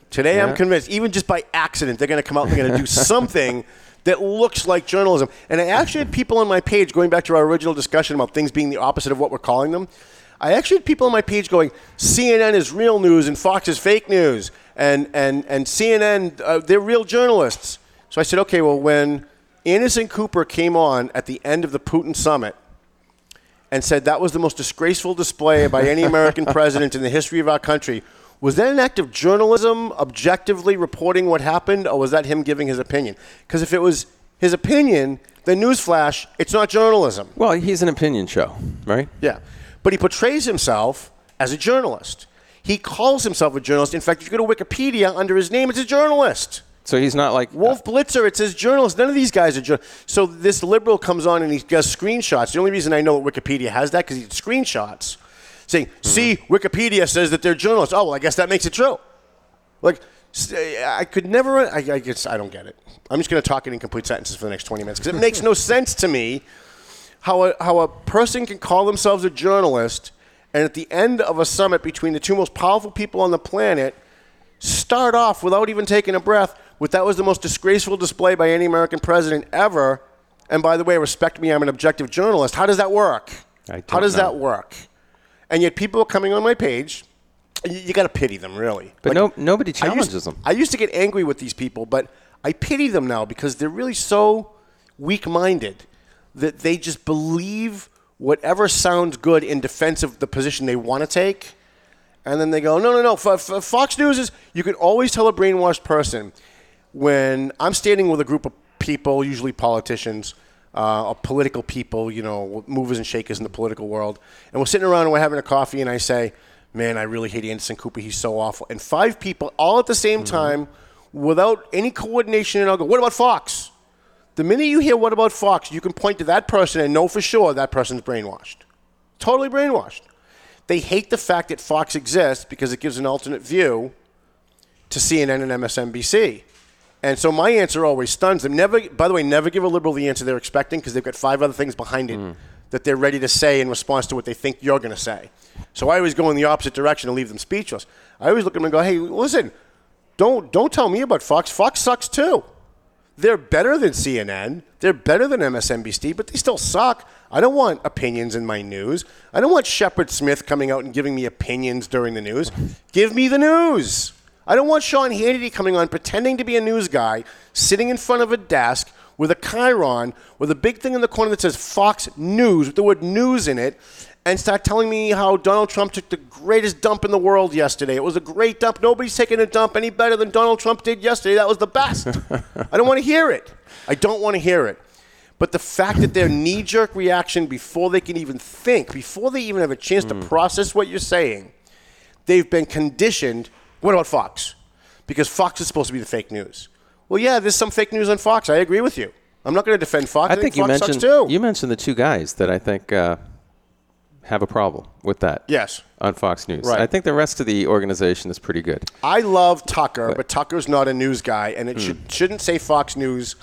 Today I'm convinced, even just by accident, they're going to come out and they're going to do something that looks like journalism. And I actually had people on my page, going back to our original discussion about things being the opposite of what we're calling them. I actually had people on my page going, CNN is real news and Fox is fake news. And, and, and CNN, uh, they're real journalists. So I said, okay, well, when Anderson Cooper came on at the end of the Putin summit, and said that was the most disgraceful display by any American president in the history of our country. Was that an act of journalism, objectively reporting what happened, or was that him giving his opinion? Because if it was his opinion, then newsflash, it's not journalism. well, he's an opinion show, right? Yeah. But he portrays himself as a journalist. He calls himself a journalist. In fact, if you go to Wikipedia, under his name, it's a journalist. So he's not like uh, Wolf Blitzer, it says journalist. None of these guys are journalists. So this liberal comes on and he does screenshots. The only reason I know that Wikipedia has that because he did screenshots saying, mm-hmm. "See, Wikipedia says that they're journalists." Oh, well, I guess that makes it true. Like, I could never. I, I guess I don't get it. I'm just going to talk in incomplete sentences for the next 20 minutes because it makes no sense to me how a, how a person can call themselves a journalist and at the end of a summit between the two most powerful people on the planet start off without even taking a breath with that was the most disgraceful display by any American president ever. And by the way, respect me, I'm an objective journalist. How does that work? How does know. that work? And yet people are coming on my page. You, you got to pity them, really. But no, nobody I used- challenges them. I used to get angry with these people, but I pity them now because they're really so weak-minded that they just believe whatever sounds good in defense of the position they want to take, and then they go, no, no, no. F- F- Fox News is. You can always tell a brainwashed person when I'm standing with a group of people, usually politicians. Uh, political people, you know, movers and shakers in the political world, and we're sitting around and we're having a coffee, and I say, "Man, I really hate Anderson Cooper. He's so awful." And five people, all at the same time, without any coordination, and I'll go, "What about Fox?" The minute you hear "What about Fox," you can point to that person and know for sure that person's brainwashed, totally brainwashed. They hate the fact that Fox exists because it gives an alternate view to CNN and MSNBC. And so my answer always stuns them. Never, by the way, never give a liberal the answer they're expecting because they've got five other things behind it mm. that they're ready to say in response to what they think you're going to say. So I always go in the opposite direction and leave them speechless. I always look at them and go, "Hey, listen, don't don't tell me about Fox. Fox sucks too. They're better than CNN. They're better than MSNBC, but they still suck. I don't want opinions in my news. I don't want Shepard Smith coming out and giving me opinions during the news. Give me the news. I don't want Sean Hannity coming on pretending to be a news guy, sitting in front of a desk with a chyron with a big thing in the corner that says Fox News with the word news in it and start telling me how Donald Trump took the greatest dump in the world yesterday. It was a great dump. Nobody's taking a dump any better than Donald Trump did yesterday. That was the best. I don't want to hear it. I don't want to hear it. But the fact that their knee jerk reaction before they can even think, before they even have a chance to hmm. process what you're saying, they've been conditioned. What about Fox? Because Fox is supposed to be the fake news. Well, yeah, there's some fake news on Fox. I agree with you. I'm not going to defend Fox. I think you Fox mentioned you mentioned the two guys that I think uh, have a problem with that. Yes. On Fox News. Right. I think the rest of the organization is pretty good. I love Tucker, but Tucker's not a news guy, and it should, shouldn't say Fox News.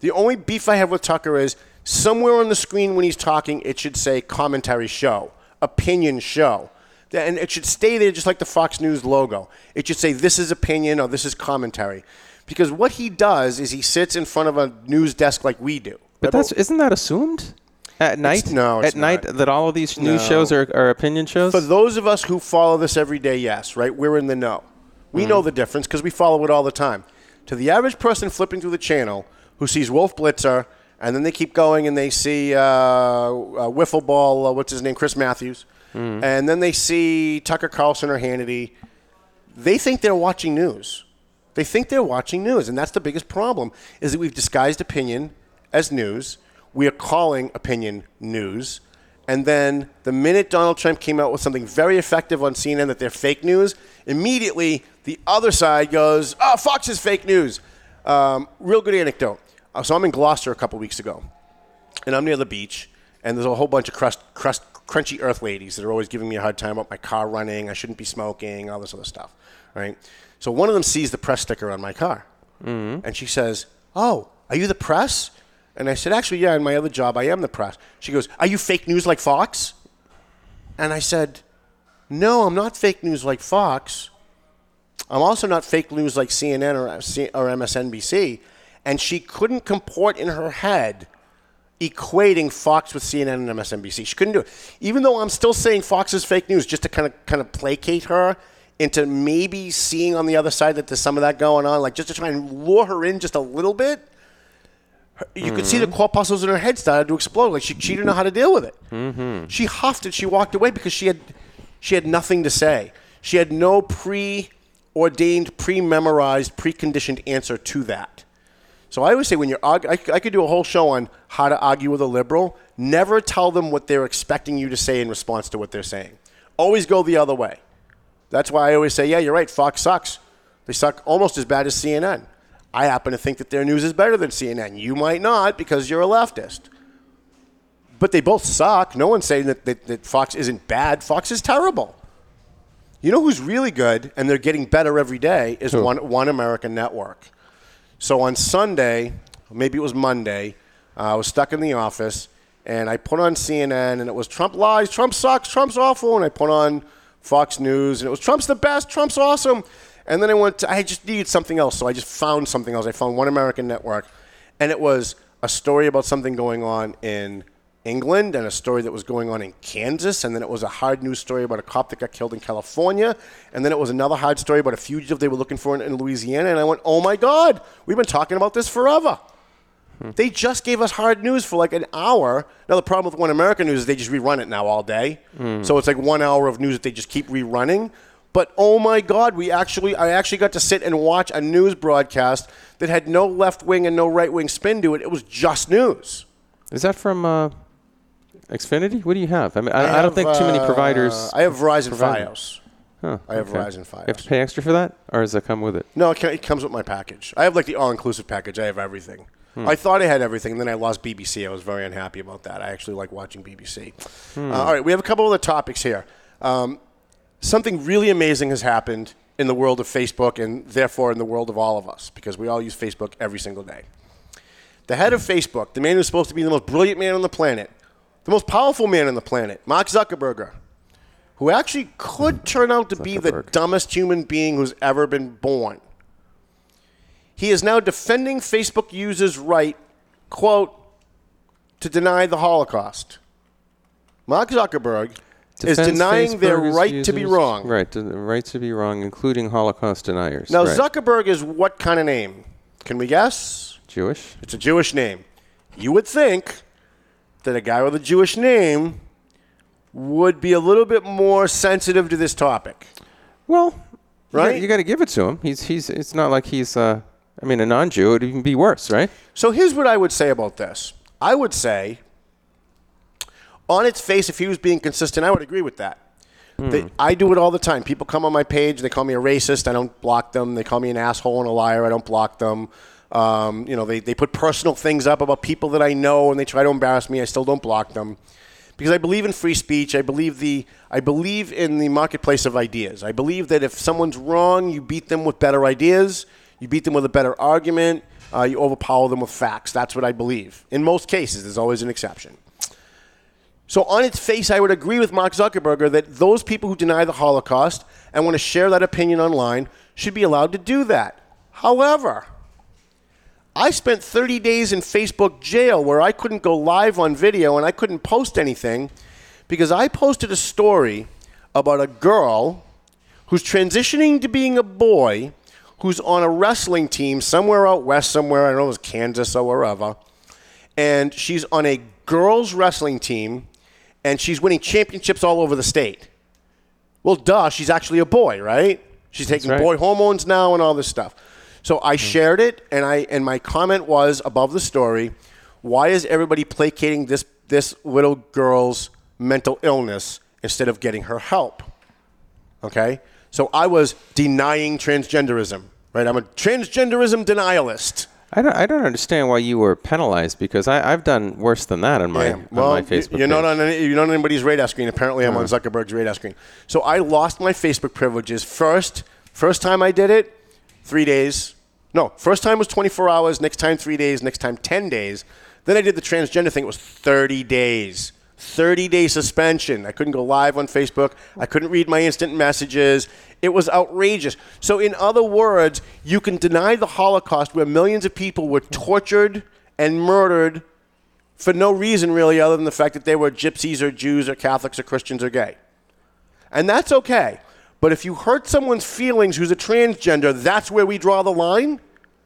The only beef I have with Tucker is somewhere on the screen when he's talking, it should say commentary show, opinion show. And it should stay there just like the Fox News logo. It should say this is opinion or this is commentary. Because what he does is he sits in front of a news desk like we do. But that's isn't that assumed? At night? no, it's At night that all of these news No. shows are, are opinion shows? For those of us who follow this every day, yes, right? We're in the know. We Mm-hmm. know the difference because we follow it all the time. To the average person flipping through the channel who sees Wolf Blitzer and then they keep going and they see uh, uh, Wiffle Ball, uh, what's his name, Chris Matthews, Mm. and then they see Tucker Carlson or Hannity, they think they're watching news. They think they're watching news, and that's the biggest problem: is that we've disguised opinion as news. We are calling opinion news, and then the minute Donald Trump came out with something very effective on CNN that they're fake news, immediately the other side goes, "Oh, Fox is fake news." Um, real good anecdote. Uh, so I'm in Gloucester a couple weeks ago, and I'm near the beach, and there's a whole bunch of crust, crust, crunchy earth ladies that are always giving me a hard time about my car running. I shouldn't be smoking, all this other stuff. Right. So one of them sees the press sticker on my car, mm-hmm. and she says, "Oh, are you the press?" And I said, "Actually, yeah. In my other job, I am the press." She goes, "Are you fake news like Fox?" And I said, "No, I'm not fake news like Fox. I'm also not fake news like CNN or, or MSNBC." And she couldn't comport in her head equating Fox with CNN and MSNBC. She couldn't do it. Even though I'm still saying Fox is fake news, just to kind of kind of placate her into maybe seeing on the other side that there's some of that going on, like just to try and lure her in just a little bit. her- You could see the corpuscles in her head started to explode. Like she, she didn't know how to deal with it. Mm-hmm. She huffed it. She walked away because she had she had nothing to say. She had no pre-ordained, pre-memorized, preconditioned answer to that. So I always say when you're, I could do a whole show on how to argue with a liberal. Never tell them what they're expecting you to say in response to what they're saying. Always go the other way. That's why I always say, yeah, you're right. Fox sucks. They suck almost as bad as CNN. I happen to think that their news is better than CNN. You might not because you're a leftist. But they both suck. No one's saying that, that, that Fox isn't bad. Fox is terrible. You know who's really good, and they're getting better every day, is one, one American Network. So on Sunday, maybe it was Monday, uh, I was stuck in the office and I put on CNN and it was Trump lies, Trump sucks, Trump's awful. And I put on Fox News and it was Trump's the best, Trump's awesome. And then I went, to, I just needed something else. So I just found something else. I found One American Network and it was a story about something going on in England and a story that was going on in Kansas, and then it was a hard news story about a cop that got killed in California, and then it was another hard story about a fugitive they were looking for in, in Louisiana. And I went, "Oh my God, we've been talking about this forever." They just gave us hard news for like an hour. Now the problem with One American News is they just rerun it now all day, so it's like one hour of news that they just keep rerunning. But oh my God, we actually I actually got to sit and watch a news broadcast that had no left wing and no right wing spin to it. It was just news. Is that from uh, Xfinity? What do you have? I mean, I, I, don't think too many uh, providers. I have Verizon provide- FiOS. Huh, I have okay. Verizon You have to pay extra for that, or does that come with it? No, it, it comes with my package. I have like the all-inclusive package. I have everything. Hmm. I thought I had everything, and then I lost BBC. I was very unhappy about that. I actually like watching BBC. Hmm. Uh, all right, we have a couple other topics here. Um, something really amazing has happened in the world of Facebook, and therefore in the world of all of us, because we all use Facebook every single day. The head of Facebook, the man who's supposed to be the most brilliant man on the planet, the most powerful man on the planet, Mark Zuckerberg, who actually could turn out to be the dumbest human being who's ever been born. He is now defending Facebook users' right, quote, to deny the Holocaust. Mark Zuckerberg is Defends denying their right to be wrong. Right, the right to be wrong, including Holocaust deniers. Now, right. Zuckerberg is what kind of name? Can we guess? Jewish. It's a Jewish name. You would think that a guy with a Jewish name would be a little bit more sensitive to this topic. Well, Right? You got to give it to him. He's he's. It's not like he's. Uh, I mean, a non-Jew would even be worse, right? So here's what I would say about this. I would say, on its face, if he was being consistent, I would agree with that. That I do it all the time. People come on my page, they call me a racist. I don't block them. They call me an asshole and a liar. I don't block them. Um, you know, they, they put personal things up about people that I know and they try to embarrass me. I still don't block them because I believe in free speech. I believe the I believe in the marketplace of ideas. I believe that if someone's wrong, you beat them with better ideas. You beat them with a better argument. Uh, you overpower them with facts. That's what I believe. In most cases, there's always an exception. So, on its face, I would agree with Mark Zuckerberg that those people who deny the Holocaust and want to share that opinion online should be allowed to do that. However, I spent 30 days in Facebook jail where I couldn't go live on video and I couldn't post anything because I posted a story about a girl who's transitioning to being a boy who's on a wrestling team somewhere out west, somewhere, I don't know, it was Kansas or wherever. And she's on a girls' wrestling team and she's winning championships all over the state. Well, duh, she's actually a boy, right? She's taking right. boy hormones now and all this stuff. So I mm-hmm. shared it, and I and my comment was above the story: Why is everybody placating this this little girl's mental illness instead of getting her help? Okay, so I was denying transgenderism, right? I'm a transgenderism denialist. I don't. I don't understand why you were penalized because I, I've done worse than that on my Yeah, on well, my you- Facebook. you're not on any, you're not on anybody's radar screen. Apparently, I'm on hmm. Zuckerberg's radar screen. So I lost my Facebook privileges first. First time I did it, three days. No, first time was 24 hours. Next time, three days. Next time, 10 days. Then I did the transgender thing. It was 30 days. 30 day suspension. I couldn't go live on Facebook. I couldn't read my instant messages. It was outrageous. So, in other words, you can deny the Holocaust where millions of people were tortured and murdered for no reason really other than the fact that they were gypsies or Jews or Catholics or Christians or gay. And that's okay. But if you hurt someone's feelings who's a transgender, that's where we draw the line?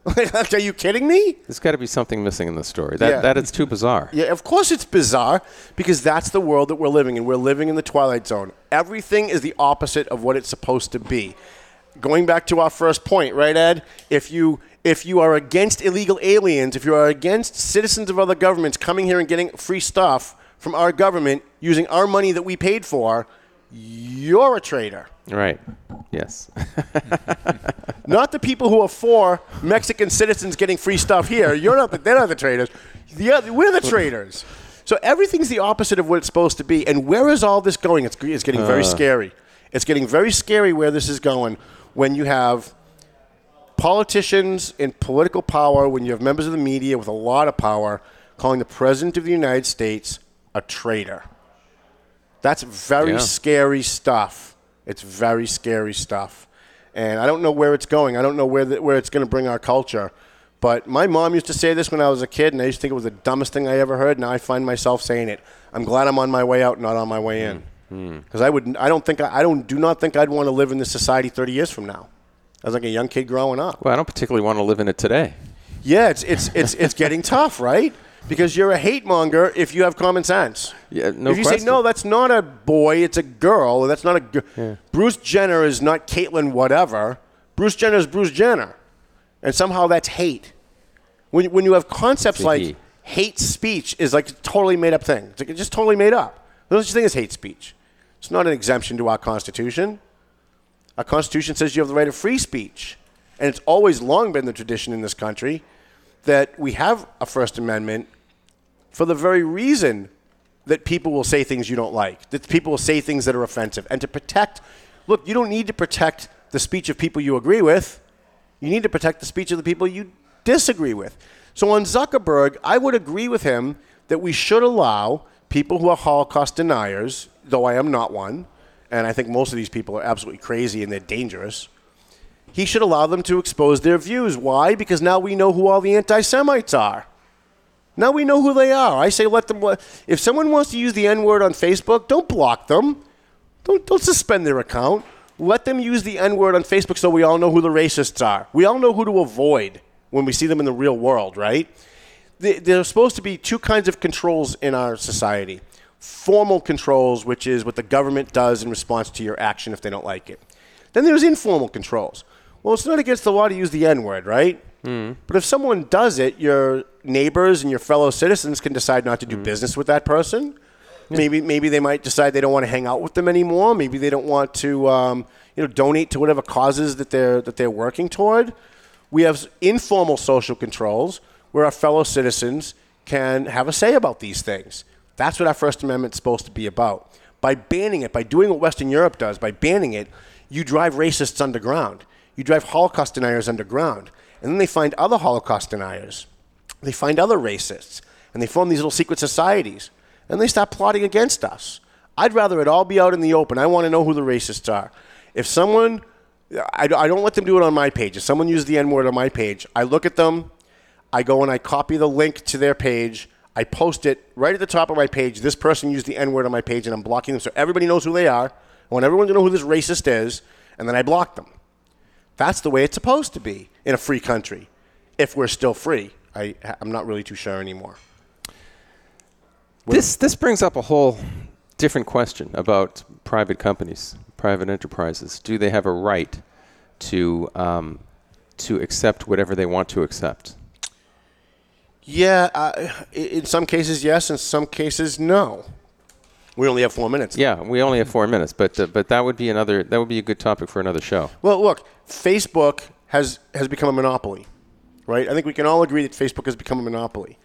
Are you kidding me? There's got to be something missing in the story. That Yeah. that it's too bizarre. Yeah, of course it's bizarre because that's the world that we're living in. We're living in the twilight zone. Everything is the opposite of what it's supposed to be. Going back to our first point, right, Ed? If you if you are against illegal aliens, if you are against citizens of other governments coming here and getting free stuff from our government using our money that we paid for, you're a traitor. Right. Yes. Not the people who are for Mexican citizens getting free stuff here. You're not. The, they're not the traitors. The other, we're the traitors. So everything's the opposite of what it's supposed to be. And where is all this going? It's, it's getting very uh. scary. It's getting very scary where this is going when you have politicians in political power, when you have members of the media with a lot of power calling the president of the United States a traitor. That's very Yeah. scary stuff. It's very scary stuff. And I don't know where it's going. I don't know where, the, where it's going to bring our culture. But my mom used to say this when I was a kid, and I used to think it was the dumbest thing I ever heard. Now I find myself saying it. I'm glad I'm on my way out, not on my way in. Hmm. Hmm. Because I would, I don't think, I, I don't, do not think I'd want to live in this society 30 years from now. I was like a young kid growing up. well, I don't particularly want to live in it today. Yeah, it's it's it's it's getting tough, right? Because you're a hate monger if you have common sense. Yeah, no if you say no, that's not a boy, it's a girl. or That's not a girl. Bruce Jenner is not Caitlyn whatever. Bruce Jenner is Bruce Jenner, and somehow that's hate. When when you have concepts It's like hate speech is like a totally made up thing. It's like it's just totally made up. There's no such thing as hate speech. It's not an exemption to our Constitution. Our Constitution says you have the right of free speech. And it's always long been the tradition in this country that we have a First Amendment for the very reason that people will say things you don't like, that people will say things that are offensive. And to protect, look, you don't need to protect the speech of people you agree with, you need to protect the speech of the people you disagree with. So on Zuckerberg, I would agree with him that we should allow people who are Holocaust deniers, though I am not one, and I think most of these people are absolutely crazy and they're dangerous. He should allow them to expose their views. Why? Because now we know who all the anti Semites are. Now we know who they are. I say let them. If someone wants to use the N word on Facebook, don't block them. Don't, don't suspend their account. Let them use the N word on Facebook so we all know who the racists are. We all know who to avoid when we see them in the real world, right? There there's supposed to be two kinds of controls in our society formal controls, which is what the government does in response to your action if they don't like it. Then there's informal controls. Well, it's not against the law to use the N word, right? But if someone does it, your neighbors and your fellow citizens can decide not to do business with that person. Maybe maybe they might decide they don't want to hang out with them anymore. Maybe they don't want to um, you know donate to whatever causes that they're that they're working toward. We have informal social controls where our fellow citizens can have a say about these things. That's what our First Amendment's supposed to be about. By banning it, by doing what Western Europe does, by banning it, you drive racists underground. You drive Holocaust deniers underground. And then they find other Holocaust deniers. They find other racists. And they form these little secret societies. And they start plotting against us. I'd rather it all be out in the open. I want to know who the racists are. If someone, I, I don't let them do it on my page. If someone uses the N word on my page, I look at them, I go and I copy the link to their page. I post it right at the top of my page. This person used the N word on my page, and I'm blocking them so everybody knows who they are. I want everyone to know who this racist is, and then I block them. That's the way it's supposed to be in a free country, if we're still free. I, I'm not really too sure anymore. This this brings up a whole different question about private companies, private enterprises. Do they have a right to um, to accept whatever they want to accept? Yeah, uh, in some cases, yes. In some cases, no. We only have four minutes. Yeah, we only have four minutes, but uh, but that would be another that would be a good topic for another show. Well, look, Facebook has has become a monopoly, right? I think we can all agree that Facebook has become a monopoly,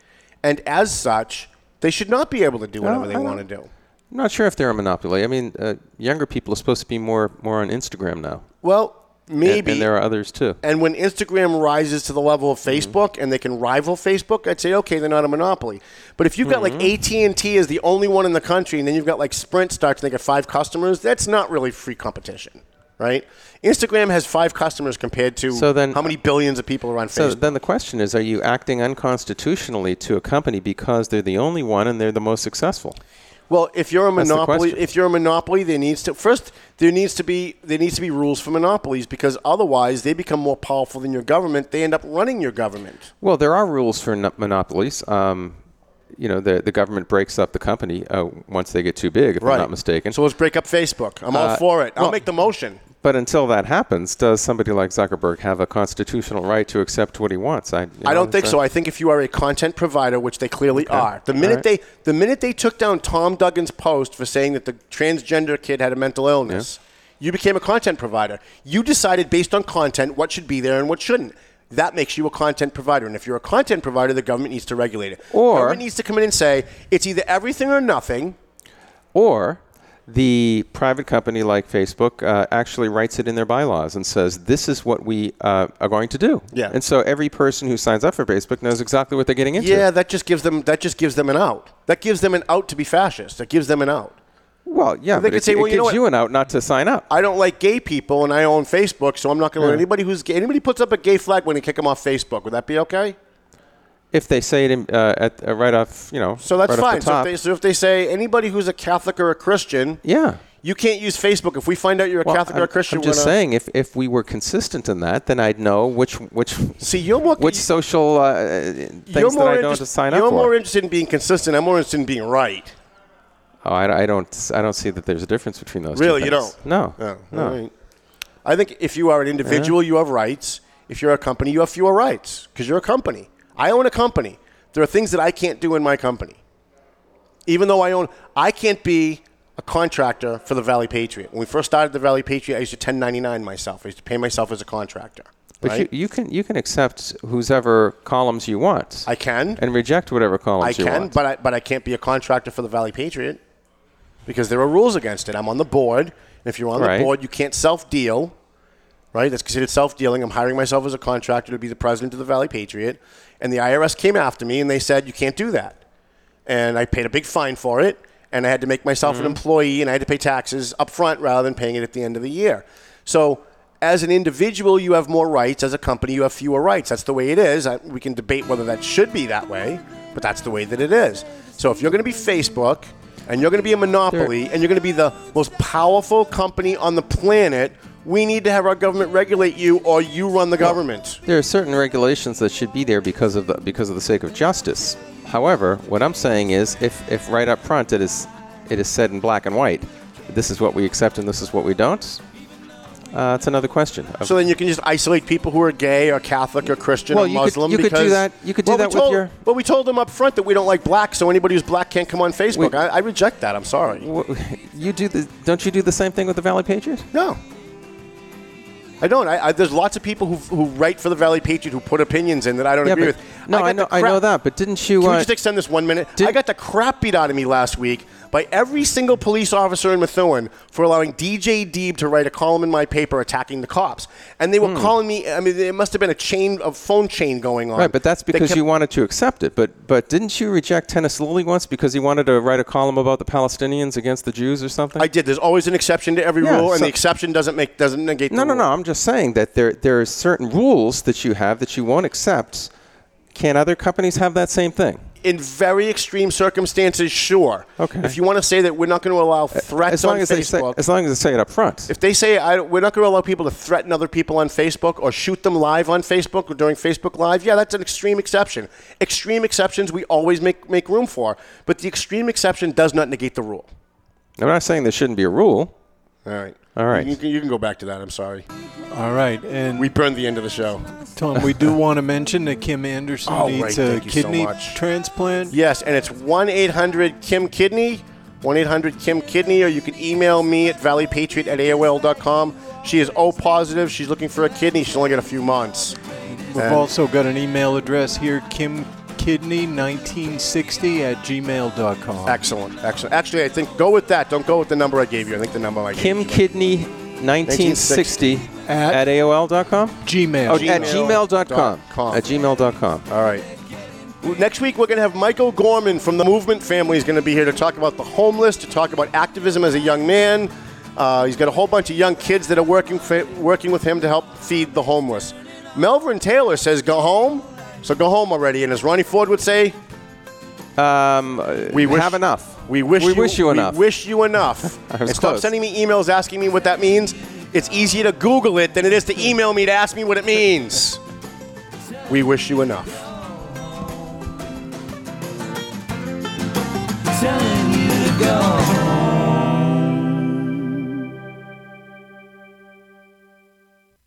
and as such, they should not be able to do whatever they want to do. I'm not sure if they're a monopoly. I mean, uh, younger people are supposed to be more more on Instagram now. Well, maybe. and, there are others too. And when Instagram rises to the level of Mm-hmm. Facebook and they can rival Facebook, I'd say okay, they're not a monopoly. But if you've got Mm-hmm. like AT and T is the only one in the country, and then you've got like Sprint starts and they got five customers, that's not really free competition, right? Instagram has five customers compared to So then- how many billions of people are on So Facebook. then the question is: Are you acting unconstitutionally to a company because they're the only one and they're the most successful? Well, if you're a That's monopoly, if you're a monopoly, there needs to first there needs to be there needs to be rules for monopolies because otherwise they become more powerful than your government. They end up running your government. Well, there are rules for no- monopolies. Um, you know, the the government breaks up the company uh, once they get too big, if I'm not mistaken. So let's break up Facebook. I'm all Uh, for it. I'll well- make the motion. But until that happens, does somebody like Zuckerberg have a constitutional right to accept what he wants? I, I know, don't think so. I think if you are a content provider, which they clearly are, the minute right. they the minute they took down Tom Duggan's post for saying that the transgender kid had a mental illness, you became a content provider. You decided based on content what should be there and what shouldn't. That makes you a content provider. And if you're a content provider, the government needs to regulate it. Or- government needs to come in and say it's either everything or nothing. Or the private company like Facebook uh, actually writes it in their bylaws and says, this is what we uh, are going to do. Yeah. And so every person who signs up for Facebook knows exactly what they're getting into. Yeah, that just gives them that just gives them an out. That gives them an out to be fascist. That gives them an out. Well, yeah, They but could say, it well, you know gives you an out not to sign up. I don't like gay people, and I own Facebook, so I'm not going to let anybody who's gay, anybody puts up a gay flag when they kick them off Facebook. Would that be okay? If they say it in, uh, at, uh, right off, you know, So that's right fine. So if, they, so if they say anybody who's a Catholic or a Christian, yeah. you can't use Facebook. If we find out you're a Well, Catholic I'm, or a Christian, I'm just gonna- saying, if, if we were consistent in that, then I'd know which which See, you're more which social uh, things that I don't interest- to sign You're more interested in being consistent. I'm more interested in being right. oh, I, I don't I don't see that there's a difference between those. Really, you don't? No, Oh, no. right. I think if you are an individual, you have rights. If you're a company, you have fewer rights because you're a company. I own a company. There are things that I can't do in my company. Even though I own, I can't be a contractor for the Valley Patriot. When we first started the Valley Patriot, I used to 1099 myself. I used to pay myself as a contractor. But right? you, you can you can accept whosever columns you want. I can. and reject whatever columns I you can, want. but I, but I can't be a contractor for the Valley Patriot because there are rules against it. I'm on the board, and if you're on Right. the board, you can't self deal. Right? That's considered self dealing. I'm hiring myself as a contractor to be the president of the Valley Patriot, and the IRS came after me and they said you can't do that. and I paid a big fine for it, and I had to make myself an mm-hmm. employee, and I had to pay taxes up front rather than paying it at the end of the year. So, as an individual, you have more rights. As a company, you have fewer rights. That's the way it is. I, we can debate whether that should be that way, but that's the way that it is. So, if you're going to be Facebook, and you're going to be a monopoly, and you're going to be the most powerful company on the planet, we need to have our government regulate you, or you run the government. There are certain regulations that should be there because of the because of the sake of justice. However, what I'm saying is, if, if right up front it is it is said in black and white, this is what we accept and this is what we don't. Uh, it's another question. So then you can just isolate people who are gay or Catholic or Christian Well, or you could- Muslim. you could do that- you could do Well, we that with told- your- But we told them up front that we don't like black, so anybody who's black can't come on Facebook. We- I, I reject that. I'm sorry. You do the don't you do the same thing with the Valley Patriot? No. I don't. I, I, there's lots of people who, who write for the Valley Patriot who put opinions in that I don't Yeah, agree with. no, got I know- I know that, but didn't you, Can we uh, just extend this one minute? did- I got the crap beat out of me last week by every single police officer in Methuen for allowing DJ Deeb to write a column in my paper attacking the cops, and they were Hmm. calling me. I mean, it must have been a chain of phone chain going on. Right, but that's because kept- you wanted to accept it. But but didn't you reject Tennis Lily once because he wanted to write a column about the Palestinians against the Jews or something? I did. There's always an exception to every Yeah, rule, and the exception doesn't make doesn't negate no, the no, rule. no. I'm just saying that there there are certain rules that you have that you won't accept. Can other companies have that same thing? In very extreme circumstances, sure. Okay. If you want to say that we're not going to allow threats As long on as they say Facebook, as long as they say it up front. if they say I, we're not going to allow people to threaten other people on Facebook or shoot them live on Facebook or during Facebook Live, yeah, that's an extreme exception. Extreme exceptions we always make make room for, but the extreme exception does not negate the rule. I'm not saying there shouldn't be a rule. All right. All right. You can, you can go back to that. I'm sorry. All right, and We burned the end of the show. Tom, we do want to mention that Kim Anderson Oh, needs right, a thank you so kidney much. transplant. Yes, and it's 1 800 Kim Kidney, 1 800 Kim Kidney, or you can email me at valleypatriot at AOL.com. She is O positive. She's looking for a kidney. She's only got a few months. We've And- also got an email address here, kimkidney1960 at gmail.com. Excellent, excellent. Actually, I think go with that. Don't go with the number I gave you. I think the number I gave Kim you. Kidney 1960 At- at AOL.com? Gmail. Oh, at Gmail gmail.com. dot com. At gmail.com. All right. Next week, we're going to have Michael Gorman from the Movement family is going to be here to talk about the homeless, to talk about activism as a young man. Uh, he's got a whole bunch of young kids that are working for, working with him to help feed the homeless. Melvin Taylor says, "Go home." So go home already. And as Ronnie Ford would say, Um, we wish, have enough. We wish We you, wish you enough. We wish you enough. And stop close. sending me emails asking me what that means. It's easier to Google it than it is to email me to ask me what it means. We wish you enough.